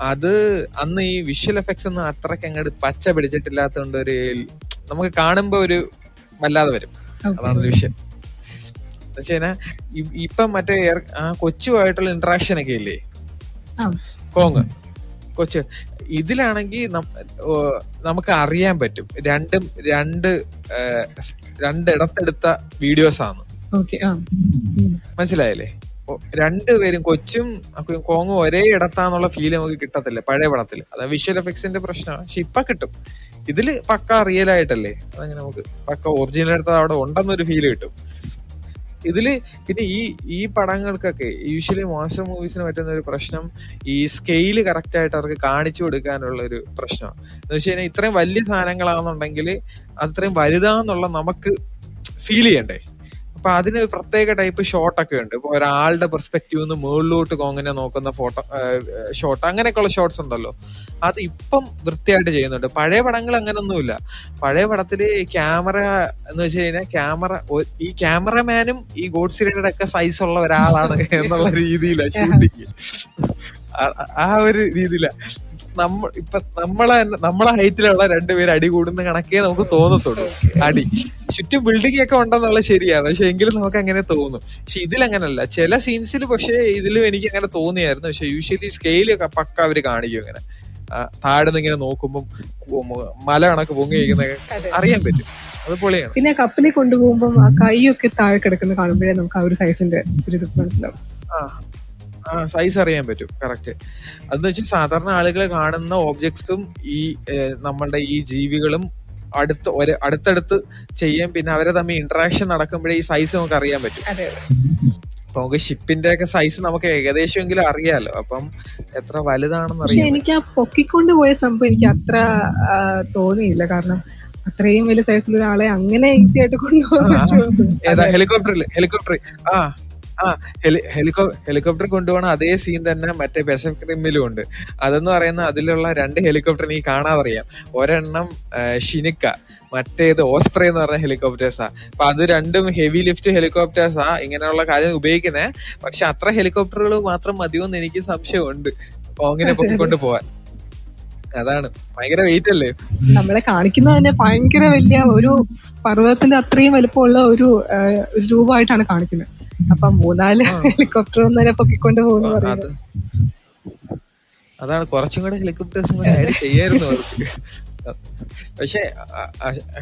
S1: അത് അന്ന് ഈ വിഷ്വൽ എഫക്ട്സ് ഒന്നും അത്രയ്ക്ക് അങ്ങോട്ട് പച്ച പിടിച്ചിട്ടില്ലാത്തതുകൊണ്ട് ഒരു നമുക്ക് കാണുമ്പോ ഒരു വല്ലാതെ വരും. അതാണ് ഒരു വിഷയം. എന്നുവെച്ചാൽ ഇപ്പം മറ്റേ ആ കൊച്ചുമായിട്ടുള്ള ഇന്ററാക്ഷൻ ഒക്കെ ഇല്ലേ. കോങ്. കൊച്ചു. ഇതിലാണെങ്കിൽ നമുക്ക് അറിയാൻ പറ്റും. രണ്ടും രണ്ട് രണ്ടിടത്തെടുത്ത വീഡിയോസ് ആണ്. മനസ്സിലായില്ലേ? രണ്ടുപേരും കൊച്ചും കോങ്ങും ഒരേ ഇടത്താന്നുള്ള ഫീൽ നമുക്ക് കിട്ടത്തില്ല പഴയ പടത്തിൽ അത് വിഷ്വൽ എഫക്ട്സിന്റെ പ്രശ്നമാണ്. പക്ഷെ ഇപ്പൊ കിട്ടും. ഇതിൽ പക്ക റിയൽ ആയിട്ടല്ലേ? അതങ്ങനെ നമുക്ക് പക്ക ഒറിജിനൽ എടുത്തത് അവിടെ ഉണ്ടെന്നൊരു ഫീൽ കിട്ടും. ഇതിൽ പിന്നെ ഈ ഈ പടങ്ങൾക്കൊക്കെ യൂഷ്വലി മോൺസ്റ്റർ മൂവീസിന് പറ്റുന്ന ഒരു പ്രശ്നം ഈ സ്കെയിൽ കറക്റ്റ് ആയിട്ട് അവർക്ക് കാണിച്ചു കൊടുക്കാനുള്ള ഒരു പ്രശ്നമാണ്. എന്ന് വെച്ച് കഴിഞ്ഞാൽ ഇത്രയും വലിയ സാധനങ്ങളാണെന്നുണ്ടെങ്കിൽ അത്രയും വലുതാന്നുള്ള നമുക്ക് ഫീൽ ചെയ്യണ്ടേ? അപ്പൊ അതിന് പ്രത്യേക ടൈപ്പ് ഷോട്ട് ഒക്കെ ഉണ്ട്. ഇപ്പൊ ഒരാളുടെ പെർസ്പെക്റ്റീവ് നിന്ന് മുകളിലോട്ട് കോങ്ങനെ നോക്കുന്ന ഫോട്ടോ ഷോട്ട് അങ്ങനെയൊക്കെയുള്ള ഷോട്ട്സ് ഉണ്ടല്ലോ. അത് ഇപ്പം വൃത്തിയായിട്ട് ചെയ്യുന്നുണ്ട്. പഴയ പടങ്ങൾ അങ്ങനൊന്നുമില്ല. പഴയ പടത്തിൽ ക്യാമറ എന്ന് വെച്ച് കഴിഞ്ഞാൽ ക്യാമറ ഈ ക്യാമറമാനും ഈ ഗോഡ്സിലയുടെ ഒക്കെ സൈസ് ഉള്ള ഒരാളാണ് എന്നുള്ള രീതിയിലാണ് ഷൂട്ടിങ് ആ ഒരു രീതിയിലാ. നമ്മ ഇപ്പൊ നമ്മളെ നമ്മളെ ഹൈറ്റിലുള്ള രണ്ടുപേര് അടി കൂടുന്ന കണക്കേ നമുക്ക് തോന്നത്തുള്ളൂ. അടി. ചുറ്റും ബിൽഡിംഗ് ഒക്കെ ഉണ്ടെന്നുള്ള ശരിയാണ്. പക്ഷെ എങ്കിലും നമുക്ക് അങ്ങനെ തോന്നും. പക്ഷെ ഇതിലങ്ങനല്ല. ചില സീൻസിൽ പക്ഷേ ഇതിലും എനിക്ക് അങ്ങനെ തോന്നിയായിരുന്നു. പക്ഷെ യൂഷ്വലി സ്കെയിലൊക്കെ പക്ക അവർ കാണിക്കും ഇങ്ങനെ. താഴ്ന്ന് ഇങ്ങനെ നോക്കുമ്പം മല കണക്ക് പൊങ്ങി വയ്ക്കുന്നൊക്കെ അറിയാൻ പറ്റും. അത് പൊളിയാണ്
S2: പിന്നെ കപ്പലിൽ കൊണ്ടുപോകുമ്പോൾ ആ കൈയൊക്കെ താഴെ കിടക്കുന്ന കാണുമ്പോഴേ നമുക്ക് ആ ഒരു സൈസിന്റെ ഒരു മനസ്സിലാവും.
S1: സൈസ് അറിയാൻ പറ്റും. കറക്റ്റ് അതെന്ന് വെച്ചാൽ സാധാരണ ആളുകൾ കാണുന്ന ഓബ്ജക്ട്സും ഈ നമ്മളുടെ ഈ ജീവികളും അടുത്ത് ഒരു അടുത്തടുത്ത് ചെയ്യാൻ പിന്നെ അവരെ തമ്മിൽ ഇന്ററാക്ഷൻ നടക്കുമ്പോഴേ ഈ സൈസ് നമുക്ക് അറിയാൻ പറ്റും.
S2: അതെ
S1: അപ്പൊ നമുക്ക് ഷിപ്പിന്റെ ഒക്കെ സൈസ് നമുക്ക് ഏകദേശമെങ്കിലും അറിയാലോ. അപ്പം എത്ര വലുതാണെന്ന് അറിയാം
S2: എനിക്ക് ആ പൊക്കിക്കൊണ്ട് പോയ സംഭവം എനിക്ക് അത്ര തോന്നിയില്ല. കാരണം അത്രയും വലിയ സൈസിലുള്ള ഒരാളെ അങ്ങനെ ഈസി ആയിട്ട് കൊണ്ടുപോകാൻ
S1: ഹെലികോപ്റ്ററിൽ ഹെലികോപ്റ്റർ ആ ഹെലികോപ്റ്റർ കൊണ്ടുപോകണ അതേ സീൻ തന്നെ മറ്റേ പെസഫിക് ക്രിമിലും ഉണ്ട്. അതെന്ന് പറയുന്ന അതിലുള്ള രണ്ട് ഹെലികോപ്റ്റർ നീ കാണാതറിയാം. ഒരെണ്ണം ഷിനിക്ക മറ്റേത് ഓസ്ട്രേ എന്ന് പറഞ്ഞ ഹെലികോപ്റ്റേഴ്സാ അപ്പൊ അത് രണ്ടും ഹെവി ലിഫ്റ്റ് ഹെലികോപ്റ്റേഴ്സാ ഇങ്ങനെയുള്ള കാര്യം ഉപയോഗിക്കുന്നത് പക്ഷെ അത്ര ഹെലികോപ്റ്ററുകൾ മാത്രം മതിയോന്ന് എനിക്ക് സംശയമുണ്ട്. അങ്ങനെ പൊക്കിക്കൊണ്ട് പോവാൻ. അതാണ്. ഭയങ്കര വെയിറ്റ് അല്ലേ?
S2: നമ്മളെ കാണിക്കുന്ന തന്നെ ഭയങ്കര വലിയ ഒരു പർവതത്തിന്റെ അത്രയും വലുപ്പമുള്ള ഒരു രൂപമായിട്ടാണ് കാണിക്കുന്നത്. അപ്പൊ
S1: മൂന്നാൽ.
S2: ഹെലികോപ്റ്റർ ഒന്നും പൊക്കിക്കൊണ്ട് പോകുന്നു
S1: അത് അതാണ് കുറച്ചും കൂടെ ഹെലികോപ്റ്റേഴ്സും കൂടെ ആഡ് ചെയ്യായിരുന്നു അവർക്ക്. പക്ഷെ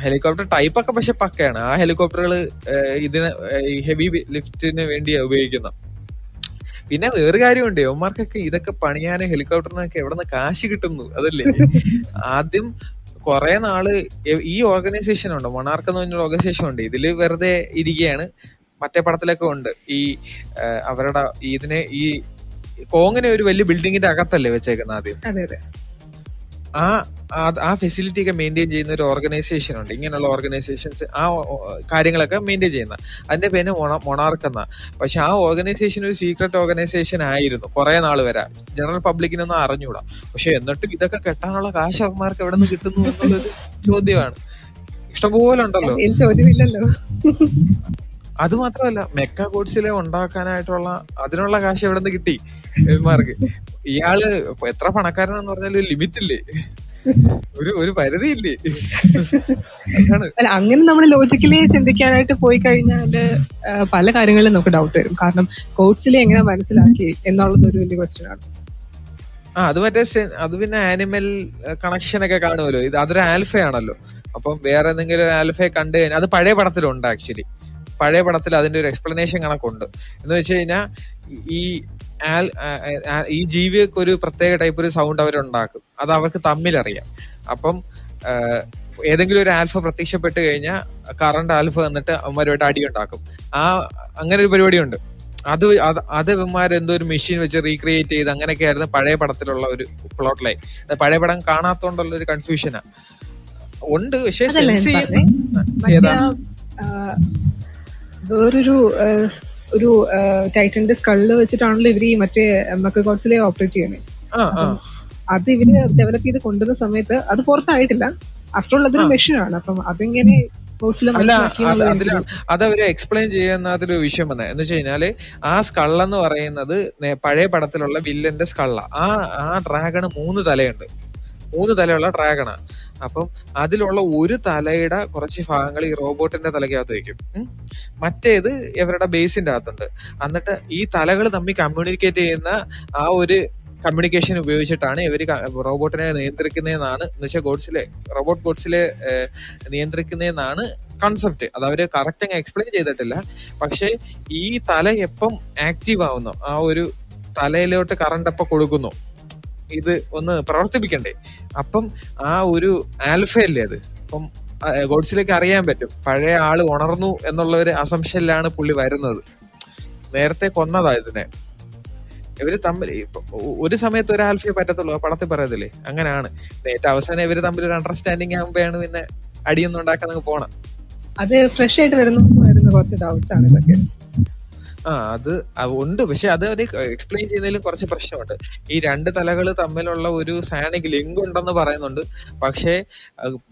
S1: ഹെലികോപ്റ്റർ ടൈപ്പ് ഒക്കെ പക്ഷെ പക്കയാണ്. ആ ഹെലികോപ്റ്ററുകൾ ഇതിന് ഹെവി ലിഫ്റ്റിന് വേണ്ടി ഉപയോഗിക്കുന്ന പിന്നെ വേറെ കാര്യമുണ്ട്. യവന്മാർക്കൊക്കെ ഇതൊക്കെ പണിയാനും ഹെലികോപ്റ്ററിനൊക്കെ എവിടെ നിന്ന് കാശ് കിട്ടുന്നു. അതല്ലേ? ആദ്യം കുറെ നാൾ ഈ ഓർഗനൈസേഷൻ ഉണ്ട്? മൊണാർക്ക് എന്ന് പറഞ്ഞ ഓർഗനൈസേഷൻ ഉണ്ട്. ഇതിൽ വെറുതെ ഇരിക്കുകയാണ്. മറ്റേ പടത്തിലൊക്കെ ഉണ്ട്. ഈ അവരുടെ ഇതിനെ ഈ കോങ്ങിനെ ഒരു വലിയ ബിൽഡിങ്ങിന്റെ അകത്തല്ലേ വെച്ചേക്കുന്നത് ആദ്യം? ആ ആ- ഫെസിലിറ്റി ഒക്കെ മെയിന്റെയിൻ ചെയ്യുന്ന ഒരു ഓർഗനൈസേഷൻ ഉണ്ട്. ഇങ്ങനെയുള്ള ഓർഗനൈസേഷൻസ് ആ കാര്യങ്ങളൊക്കെ മെയിന്റെയിൻ ചെയ്യുന്ന. അതിന്റെ പേര് മൊണാർക്ക് എന്ന. പക്ഷെ ആ ഓർഗനൈസേഷൻ ഒരു സീക്രട്ട് ഓർഗനൈസേഷൻ ആയിരുന്നു കുറെ നാൾ വരെ. ജനറൽ പബ്ലിക്കിനൊന്നും അറിഞ്ഞൂടാ. പക്ഷെ എന്നിട്ടും ഇതൊക്കെ കെട്ടാനുള്ള കാശ് അവന്മാർക്ക് എവിടെ നിന്ന് കിട്ടുന്നു എന്നുള്ളൊരു ചോദ്യമാണ്. ഇഷ്ടംപോലെ ഉണ്ടല്ലോ.
S2: ചോദ്യമില്ലല്ലോ.
S1: അത് മാത്രമല്ല മെക്ക കോഡ്സിലെ ഉണ്ടാക്കാനായിട്ടുള്ള അതിനുള്ള കാശ് എവിടെ നിന്ന് കിട്ടി? ഇവന്മാർക്ക്. ഇയാൾ എത്ര പണക്കാരനെന്ന് പറഞ്ഞാൽ ലിമിറ്റ് ഇല്ലേ ഒരു ഒരു പരിധി ഇല്ലേ
S2: അല്ല അങ്ങനെ നമ്മൾ ലോജിക്കലി ചിന്തിക്കാനായിട്ട് പോയി കഴിഞ്ഞാൽ പല കാര്യങ്ങളിലും നമുക്ക് ഡൗട്ട് വരും. കാരണം കോഡ്സിലെ എങ്ങനെ മനസ്സിലാക്കി എന്നുള്ളത് ഒരു വലിയ ക്വസ്റ്റ്യൻ ആണ്.
S1: ആ അത് മറ്റേ അത് പിന്നെ ആനിമൽ കണക്ഷൻ ഒക്കെ കാണുമല്ലോ. ഇത് അതൊരു ആൽഫയാണല്ലോ അപ്പം വേറെ എന്തെങ്കിലും ആൽഫയെ കണ്ടു കഴിഞ്ഞാൽ അത് പഴയ പടത്തിലുണ്ട് ആക്ച്വലി പഴയ പടത്തിൽ അതിന്റെ ഒരു എക്സ്പ്ലനേഷൻ കണക്കുണ്ട് എന്ന് വെച്ച് കഴിഞ്ഞാൽ ഈ ആൽ ഈ ജീവിയൊക്കെ ഒരു പ്രത്യേക ടൈപ്പ് ഒരു സൗണ്ട് അവരുണ്ടാക്കും അത് അവർക്ക് തമ്മിലറിയാം. അപ്പം ഏതെങ്കിലും ഒരു ആൽഫ പ്രത്യക്ഷപ്പെട്ട് കഴിഞ്ഞാൽ കറണ്ട് ആൽഫ എന്നിട്ട് അവന്മാരുമായിട്ട് അടിയുണ്ടാക്കും ആ അങ്ങനെ ഒരു പരിപാടിയുണ്ട്. അത് അത് അത് ഇവന്മാർ എന്തോ ഒരു മെഷീൻ വെച്ച് റീക്രിയേറ്റ് ചെയ്ത് അങ്ങനെയൊക്കെ ആയിരുന്നു പഴയ പടത്തിലുള്ള ഒരു പ്ലോട്ട് ലൈൻ പഴയ പടം കാണാത്തോണ്ടുള്ള ഒരു കൺഫ്യൂഷനാ ഉണ്ട് പക്ഷെ സെൻസ് ചെയ്യുന്ന
S2: വേറൊരു ഒരു ടൈറ്റന്റെ സ്കൾ വെച്ചിട്ടാണല്ലോ ഇവർ ഈ മറ്റേ മക്ക ഗോഡ്സിലെ ഓപ്പറേറ്റ് ചെയ്യുന്നത് അത് ഇവർ ഡെവലപ്പ് ചെയ്ത് കൊണ്ടുവന്ന സമയത്ത് അത് പുറത്തായിട്ടില്ല. ആഫ്റ്റർ ഓൾ അതൊരു ആണ് അപ്പം അതെങ്ങനെ
S1: അല്ല അത് അതിലാണ് അവർ എക്സ്പ്ലെയിൻ ചെയ്യുന്ന അതിലൊരു വിഷയം വന്നത് എന്ന് വെച്ച് കഴിഞ്ഞാൽ ആ സ്കള്ളെന്ന് പറയുന്നത് പഴയ പടത്തിലുള്ള വില്ലന്റെ സ്കള്ള. ആ ആ ഡ്രാഗണ് മൂന്ന് തലയുണ്ട്. മൂന്ന് തലയുള്ള ഡ്രാഗണാ അപ്പം അതിലുള്ള ഒരു തലയുടെ കുറച്ച് ഭാഗങ്ങൾ ഈ റോബോട്ടിന്റെ തലയ്ക്കകത്ത് വയ്ക്കും. മറ്റേത് ഇവരുടെ ബേസിന്റെ അകത്തുണ്ട്. എന്നിട്ട് ഈ തലകൾ തമ്മിൽ കമ്മ്യൂണിക്കേറ്റ് ചെയ്യുന്ന ആ ഒരു കമ്മ്യൂണിക്കേഷൻ ഉപയോഗിച്ചിട്ടാണ് ഇവർ റോബോട്ടിനെ നിയന്ത്രിക്കുന്നതെന്നാണ് എന്നുവെച്ചാൽ ഗോഡ്സിലെ റോബോട്ട് ഗോഡ്സിലെ നിയന്ത്രിക്കുന്നതെന്നാണ് കൺസെപ്റ്റ് അത് അവർ കറക്റ്റ് അങ്ങ് എക്സ്പ്ലെയിൻ ചെയ്തിട്ടില്ല. പക്ഷെ ഈ തല എപ്പം ആക്റ്റീവ് ആവുന്നു ആ ഒരു തലയിലോട്ട് കറണ്ട് എപ്പം കൊടുക്കുന്നു ഇത് ഒന്ന് പ്രവർത്തിപ്പിക്കണ്ടേ? അപ്പം ആ ഒരു ആൽഫ അല്ലേ അത്? അപ്പം ഗോഡ്സിലേക്ക് അറിയാൻ പറ്റും. പഴയ ആൾ ഉണർന്നു എന്നുള്ള ഒരു അസംഷനിലാണ് പുള്ളി വരുന്നത്. നേരത്തെ കൊന്നതാ ഇതിനെ. ഇവർ തമ്മിൽ ഒരു സമയത്ത് ഒരു ആൽഫയെ പറ്റത്തുള്ളൂ ആ പടത്തിൽ പറയത്തില്ലേ? അങ്ങനെയാണ്. ഏറ്റവും അവസാനം ഇവർ തമ്മിൽ ഒരു അണ്ടർസ്റ്റാൻഡിങ് ആകുമ്പോഴാണ് പിന്നെ അടിയൊന്നും ഉണ്ടാക്കാൻ പോണം
S2: അത് ഫ്രഷ് ആയിട്ട് വരുന്ന കുറച്ച് ഡൗട്ട്സ് ആണ് ഇതൊക്കെ.
S1: ആ അത് ഉണ്ട്. പക്ഷെ അത് അവർ എക്സ്പ്ലെയിൻ ചെയ്യുന്നതിലും കുറച്ച് പ്രശ്നമുണ്ട്. ഈ രണ്ട് തലകൾ തമ്മിലുള്ള ഒരു സാനിക് ലിങ്ക് ഉണ്ടെന്ന് പറയുന്നുണ്ട്. പക്ഷേ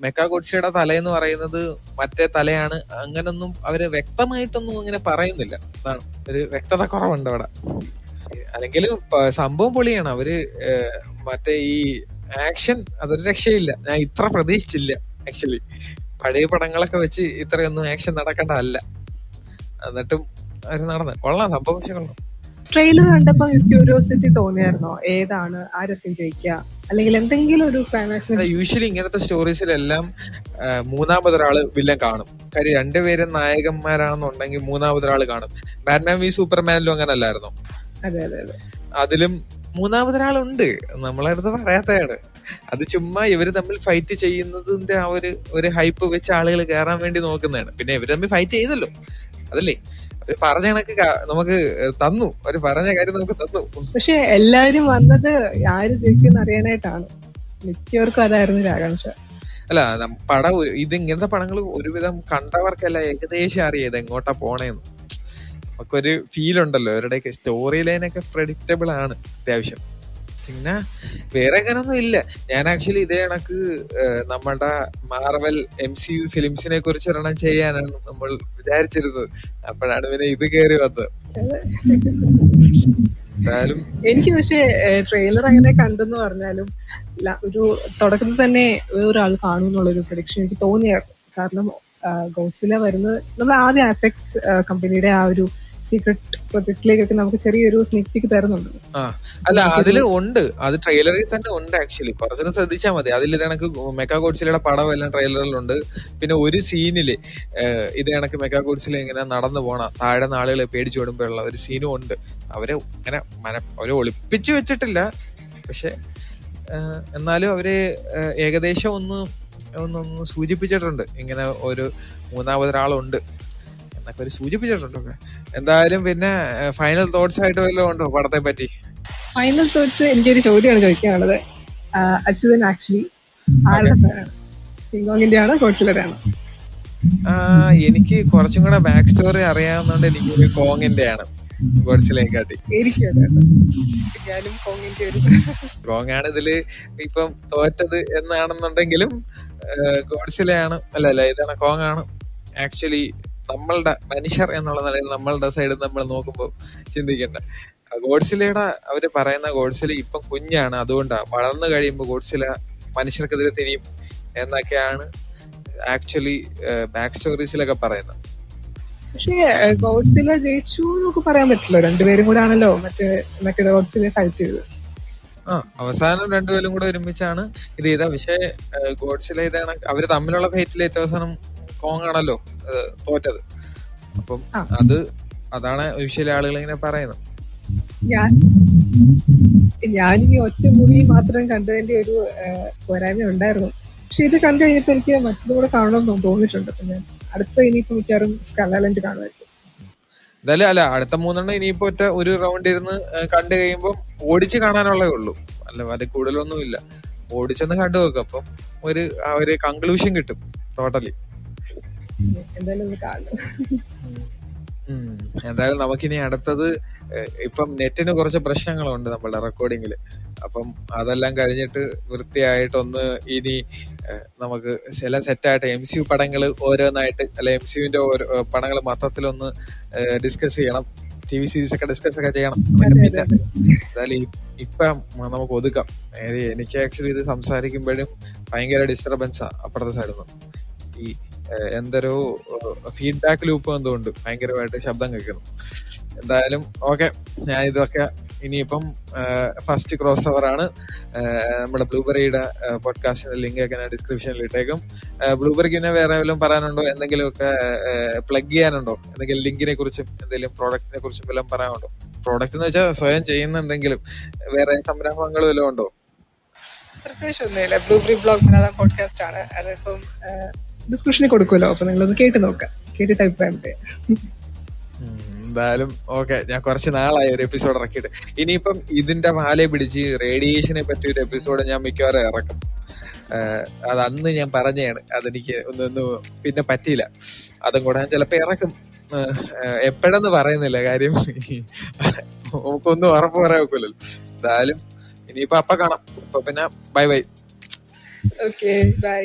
S1: മെക്കാ തല തലയെന്ന് പറയുന്നത് മറ്റേ തലയാണ്. അങ്ങനൊന്നും അവർ വ്യക്തമായിട്ടൊന്നും അങ്ങനെ പറയുന്നില്ല. അതാണ്. ഒരു വ്യക്തത കുറവുണ്ട് അവിടെ. അല്ലെങ്കിൽ സംഭവം പൊളിയാണ്. അവർ മറ്റേ ഈ ആക്ഷൻ അതൊരു രക്ഷയില്ല. ഞാൻ ഇത്ര പ്രതീക്ഷിച്ചില്ല ആക്ച്വലി. പഴയ പടങ്ങളൊക്കെ വെച്ച് ഇത്രയൊന്നും ആക്ഷൻ നടക്കേണ്ടതല്ല. എന്നിട്ടും അവർ നടന്ന്. കൊള്ളാം സംഭവം പക്ഷെ കൊള്ളാം.
S2: ട്രെയിലർ കണ്ടപ്പോ ക്യൂരിയോസിറ്റി തോന്നിയായിരുന്നോ? ഏതാണ്? ആരൊക്കെ ജയിക്കുക അല്ലെങ്കിൽ എന്തെങ്കിലും ഒരു
S1: യൂഷ്വലി ഇങ്ങനത്തെ സ്റ്റോറീസിലെല്ലാം മൂന്നാമതൊരാൾ വില്ലൻ കാണും. കാര്യം രണ്ടുപേരും നായകന്മാരാണെന്നുണ്ടെങ്കിൽ മൂന്നാമതൊരാൾ കാണും. ബാറ്റ്മാൻ വി സൂപ്പർമാനിലും അങ്ങനെ അല്ലായിരുന്നോ
S2: അതെ അതെ അതെ.
S1: അതിലും മൂന്നാമതൊരാളുണ്ട്. നമ്മളടുത്ത് പറയാത്തതാണ്. അത് ചുമ്മാ ഇവർ തമ്മിൽ ഫൈറ്റ് ചെയ്യുന്നതിന്റെ ആ ഒരു ഒരു ഹൈപ്പ് വെച്ച് ആളുകൾ കയറാൻ വേണ്ടി നോക്കുന്നതാണ്. പിന്നെ ഇവർ തമ്മിൽ ഫൈറ്റ് ചെയ്തല്ലോ. അതല്ലേ? പറഞ്ഞ കണക്ക് നമുക്ക് തന്നു. അവർ പറഞ്ഞ കാര്യം നമുക്ക് തന്നു.
S2: പക്ഷെ എല്ലാരും വന്നത് ആര് ജയിക്കും അറിയാനായിട്ടാണ്. മിക്കവർക്കും അതായിരുന്നു ഒരു ആകാംക്ഷ.
S1: അല്ല പടം ഒരു- ഇത് ഇങ്ങനത്തെ പടങ്ങൾ ഒരുവിധം കണ്ടവർക്കല്ല ഏകദേശം അറിയാം ഇത് എങ്ങോട്ടാ പോണേന്ന്. നമുക്കൊരു ഫീൽ ഉണ്ടല്ലോ. അവരുടെയൊക്കെ സ്റ്റോറി ലൈനൊക്കെ പ്രഡിക്റ്റബിൾ ആണ് അത്യാവശ്യം. പിന്നെ വേറെ അങ്ങനൊന്നും ഇല്ല. ഞാൻ ആക്ച്വലി ഇതേ കണക്ക് നമ്മുടെ മാർവൽ എം സി യു ഫിലിംസിനെ കുറിച്ച് ഒരെണ്ണം ചെയ്യാനാണ് നമ്മൾ വിചാരിച്ചിരുന്നത്. അപ്പോഴാണ് പിന്നെ ഇത് കയറി വന്നത്.
S2: എനിക്ക് പക്ഷേ ട്രെയിലർ അങ്ങനെ കണ്ടെന്ന് പറഞ്ഞാലും ഒരു തുടക്കത്തിൽ തന്നെ ഒരാൾ കാണും എന്നുള്ളൊരു പ്രഡിക്ഷൻ എനിക്ക് തോന്നിയായിരുന്നു. കാരണം ഗോസില വരുന്നത് നമ്മൾ ആദ്യം ആപെക്സ് കമ്പനിയുടെ ആ ഒരു സീക്രട്ട് പ്രൊജക്ടിലേക്കൊക്കെ നമുക്ക് ചെറിയൊരു സ്നീക് പീക്ക് തരുന്നുണ്ട്.
S1: ആ അല്ല അതിൽ ഉണ്ട്. അത് ട്രെയിലറിൽ തന്നെ ഉണ്ട് ആക്ച്വലി കുറച്ചൊന്ന് ശ്രദ്ധിച്ചാൽ മതി. അതിൽ ഇത് കണക്ക് മെക്കാ ഗോഡ്സിലയുടെ പടം എല്ലാം ട്രെയിലറിലുണ്ട് പിന്നെ ഒരു സീനിൽ ഇത് കണക്ക് മെക്കാ കോഡ്സിൽ ഇങ്ങനെ നടന്നു പോണ താഴെ ആളുകളെ പേടിച്ചു വിടുമ്പോഴുള്ള ഒരു സീനും ഉണ്ട്. അവരെ ഇങ്ങനെ മന അവരെ ഒളിപ്പിച്ചു വെച്ചിട്ടില്ല. പക്ഷെ എന്നാലും അവർ ഏകദേശം ഒന്ന് ഒന്ന് സൂചിപ്പിച്ചിട്ടുണ്ട്. ഇങ്ങനെ ഒരു മൂന്നാമതൊരാളുണ്ട്. എന്നൊക്കെ ഒരു സൂചിപ്പിച്ചിട്ടുണ്ട്. എന്തായാലും പിന്നെ ഫൈനൽ തോട്ട്സ് ആയിട്ട് വല്ലതും ഉണ്ടോ പടത്തെ പറ്റി?
S2: ഫൈനൽ തോട്ട്സ് എനിക്ക് ഒരു ചോദ്യമാണ് ചോദിക്കാനുള്ളത്. അച്യുതൻ ആക്ച്വലി സിംഗോങ്ങിന്റെ ആണോ ആണോ
S1: എനിക്ക് കുറച്ചും കൂടെ ബാക്ക് സ്റ്റോറി അറിയാവുന്നതുകൊണ്ട് എനിക്ക് കോങ്ങിന്റെ ആണ് ഗോഡ്സിലേക്കാട്ടി കോങ് ആണ് ഇതിൽ ഇപ്പം തോറ്റത് എന്നാണെന്നുണ്ടെങ്കിലും ഗോഡ്സിലെയാണ് അല്ല അല്ല ഇതാണ് കോങ് ആണ് ആക്ച്വലി നമ്മളുടെ മനുഷ്യർ എന്നുള്ള നിലയിൽ നമ്മളുടെ സൈഡിൽ നമ്മൾ നോക്കുമ്പോൾ ചിന്തിക്കേണ്ട. ഗോഡ്സിലയുടെ അവർ പറയുന്ന ഗോഡ്സില ഇപ്പം കുഞ്ഞാണ് അതുകൊണ്ടാണ് വളർന്നു കഴിയുമ്പോൾ ഗോഡ്സില മനുഷ്യർക്കെതിരെ തിരിയും എന്നൊക്കെയാണ് ആക്ച്വലി ബാക്ക് സ്റ്റോറീസിലൊക്കെ പറയുന്നത്.
S2: പക്ഷേ ഗോഡ്സില ജയിച്ചു എന്നൊക്കെ പറയാൻ പറ്റില്ല. രണ്ടുപേരും കൂടെ ആണല്ലോ മറ്റേ മറ്റേ ഗോഡ്സിലെ ഫൈറ്റ് ചെയ്തത്.
S1: ആ അവസാനം രണ്ടുപേരും കൂടെ ഒരുമിച്ചാണ് ഇത് ചെയ്ത പക്ഷേ ഗോഡ്സില ഇതാണ് അവർ തമ്മിലുള്ള ഫൈറ്റിൽ ഏറ്റവും അവസാനം കോങ് ആണല്ലോ തോറ്റത്. അപ്പം അത് അതാണ് ഒഫീഷ്യൽ ആളുകൾ ഇങ്ങനെ പറയുന്നത്.
S2: ഞാൻ ഞാൻ ഈ ഒറ്റ മൂവി മാത്രം കണ്ടതിന്റെ ഒരു പോരായ്മ ഉണ്ടായിരുന്നു. പക്ഷെ ഇത് കണ്ടു കഴിഞ്ഞപ്പോ എനിക്ക് മറ്റൊന്നും കൂടെ കാണണമെന്ന് തോന്നിയിട്ടുണ്ട്. അപ്പൊ ഞാൻ അടുത്ത ഇനിയിപ്പോ മിക്കവാറും സ്കലാലൻഡ് കാണുമായിരിക്കും.
S1: എന്തായാലും അല്ല അടുത്ത മൂന്നെണ്ണം ഇനിയിപ്പോ ഒറ്റ ഒരു റൗണ്ട് ഇരുന്ന് കണ്ടു കഴിയുമ്പോൾ ഓടിച്ച് കാണാനുള്ളേ ഉള്ളൂ. അല്ല അത് കൂടുതലൊന്നും ഇല്ല ഓടിച്ചെന്ന് കണ്ടു നോക്കും. അപ്പം ഒരു ആ ഒരു കൺക്ലൂഷൻ കിട്ടും ടോട്ടലി
S2: എന്തായാലും ഒന്ന് കാണണം.
S1: എന്തായാലും നമുക്കിനി അടുത്തത് ഇപ്പം നെറ്റിന് കുറച്ച് പ്രശ്നങ്ങളുണ്ട് നമ്മളുടെ റെക്കോർഡിങ്ങിൽ അപ്പം അതെല്ലാം കഴിഞ്ഞിട്ട് വൃത്തിയായിട്ടൊന്ന് ഇനി നമുക്ക് ചില സെറ്റായിട്ട് എം സി യു പടങ്ങൾ ഓരോന്നായിട്ട് അല്ലെ എം സി യുവിന്റെ ഓരോ പടങ്ങൾ മൊത്തത്തിലൊന്ന് ഡിസ്കസ് ചെയ്യണം. ടി വി സീരീസ് ഒക്കെ ഡിസ്കസ് ഒക്കെ ചെയ്യണം. പിന്നെ എന്തായാലും ഇപ്പം നമുക്ക് ഒതുക്കാം. എനിക്ക് ആക്ച്വലി ഇത് സംസാരിക്കുമ്പോഴും ഭയങ്കര ഡിസ്റ്റർബൻസാ അപ്പുറത്തെ സൈഡിൽ നിന്ന് ഈ എന്തൊരു ഫീഡ്ബാക്ക് ലൂപ്പ് എന്തുകൊണ്ട് ഭയങ്കരമായിട്ട് ശബ്ദം കേൾക്കുന്നു. എന്തായാലും ഓക്കെ. ഞാൻ ഇതൊക്കെ ഇനിയിപ്പം ഫസ്റ്റ് ക്രോസ് ഓവർ ആണ്. നമ്മുടെ ബ്ലൂബെറിയുടെ പോഡ്കാസ്റ്റിന്റെ ലിങ്ക് ഒക്കെ ഞാൻ ഡിസ്ക്രിപ്ഷനിൽ ഇട്ടേക്കും. ബ്ലൂബെറിക്ക് പിന്നെ വേറെ എന്തെങ്കിലും പറയാനുണ്ടോ? എന്തെങ്കിലുമൊക്കെ പ്ലഗ് ചെയ്യാനുണ്ടോ? എന്തെങ്കിലും ലിങ്കിനെ കുറിച്ചും എന്തെങ്കിലും പ്രോഡക്റ്റിനെ കുറിച്ചും വല്ലതും പറയാനുണ്ടോ? പ്രോഡക്റ്റ് എന്ന് വെച്ചാൽ സ്വയം ചെയ്യുന്ന എന്തെങ്കിലും വേറെ സംരംഭങ്ങൾ വല്ലതും ഉണ്ടോ?
S2: പ്രത്യേകിച്ച് ഒന്നുമില്ല. ബ്ലൂബെറി ബ്ലോഗ് പോഡ്കാസ്റ്റ് ആണ്. അതിപ്പം ഡിസ്ക്രിപ്ഷനിൽ കൊടുക്കുമല്ലോ. അപ്പൊ നിങ്ങളൊന്ന് കേട്ട് നോക്കാം. കേട്ടിട്ട് അഭിപ്രായം
S1: എന്തായാലും ഓക്കെ ഞാൻ കുറച്ച് നാളായി ഒരു എപ്പിസോഡ് ഇറക്കിയിട്ട്. ഇനിയിപ്പം ഇതിന്റെ വാലെ പിടിച്ച് റേഡിയേഷനെ പറ്റി ഒരു എപ്പിസോഡ് ഞാൻ മിക്കവാറും ഇറക്കും. അത് അന്ന് ഞാൻ പറഞ്ഞാണ് അതെനിക്ക് ഒന്നൊന്നും പിന്നെ പറ്റിയില്ല. അതും കൂടെ ഞാൻ ചിലപ്പോ ഇറക്കും. എപ്പോഴെന്ന് പറയുന്നില്ല കാര്യം. നമുക്കൊന്നും ഉറപ്പ് പറയാൻ ഒക്കില്ലല്ലോ. എന്തായാലും ഇനിയിപ്പോ അപ്പ കാണാം. അപ്പൊ പിന്നെ ബൈ ബൈ.
S2: Okay bye.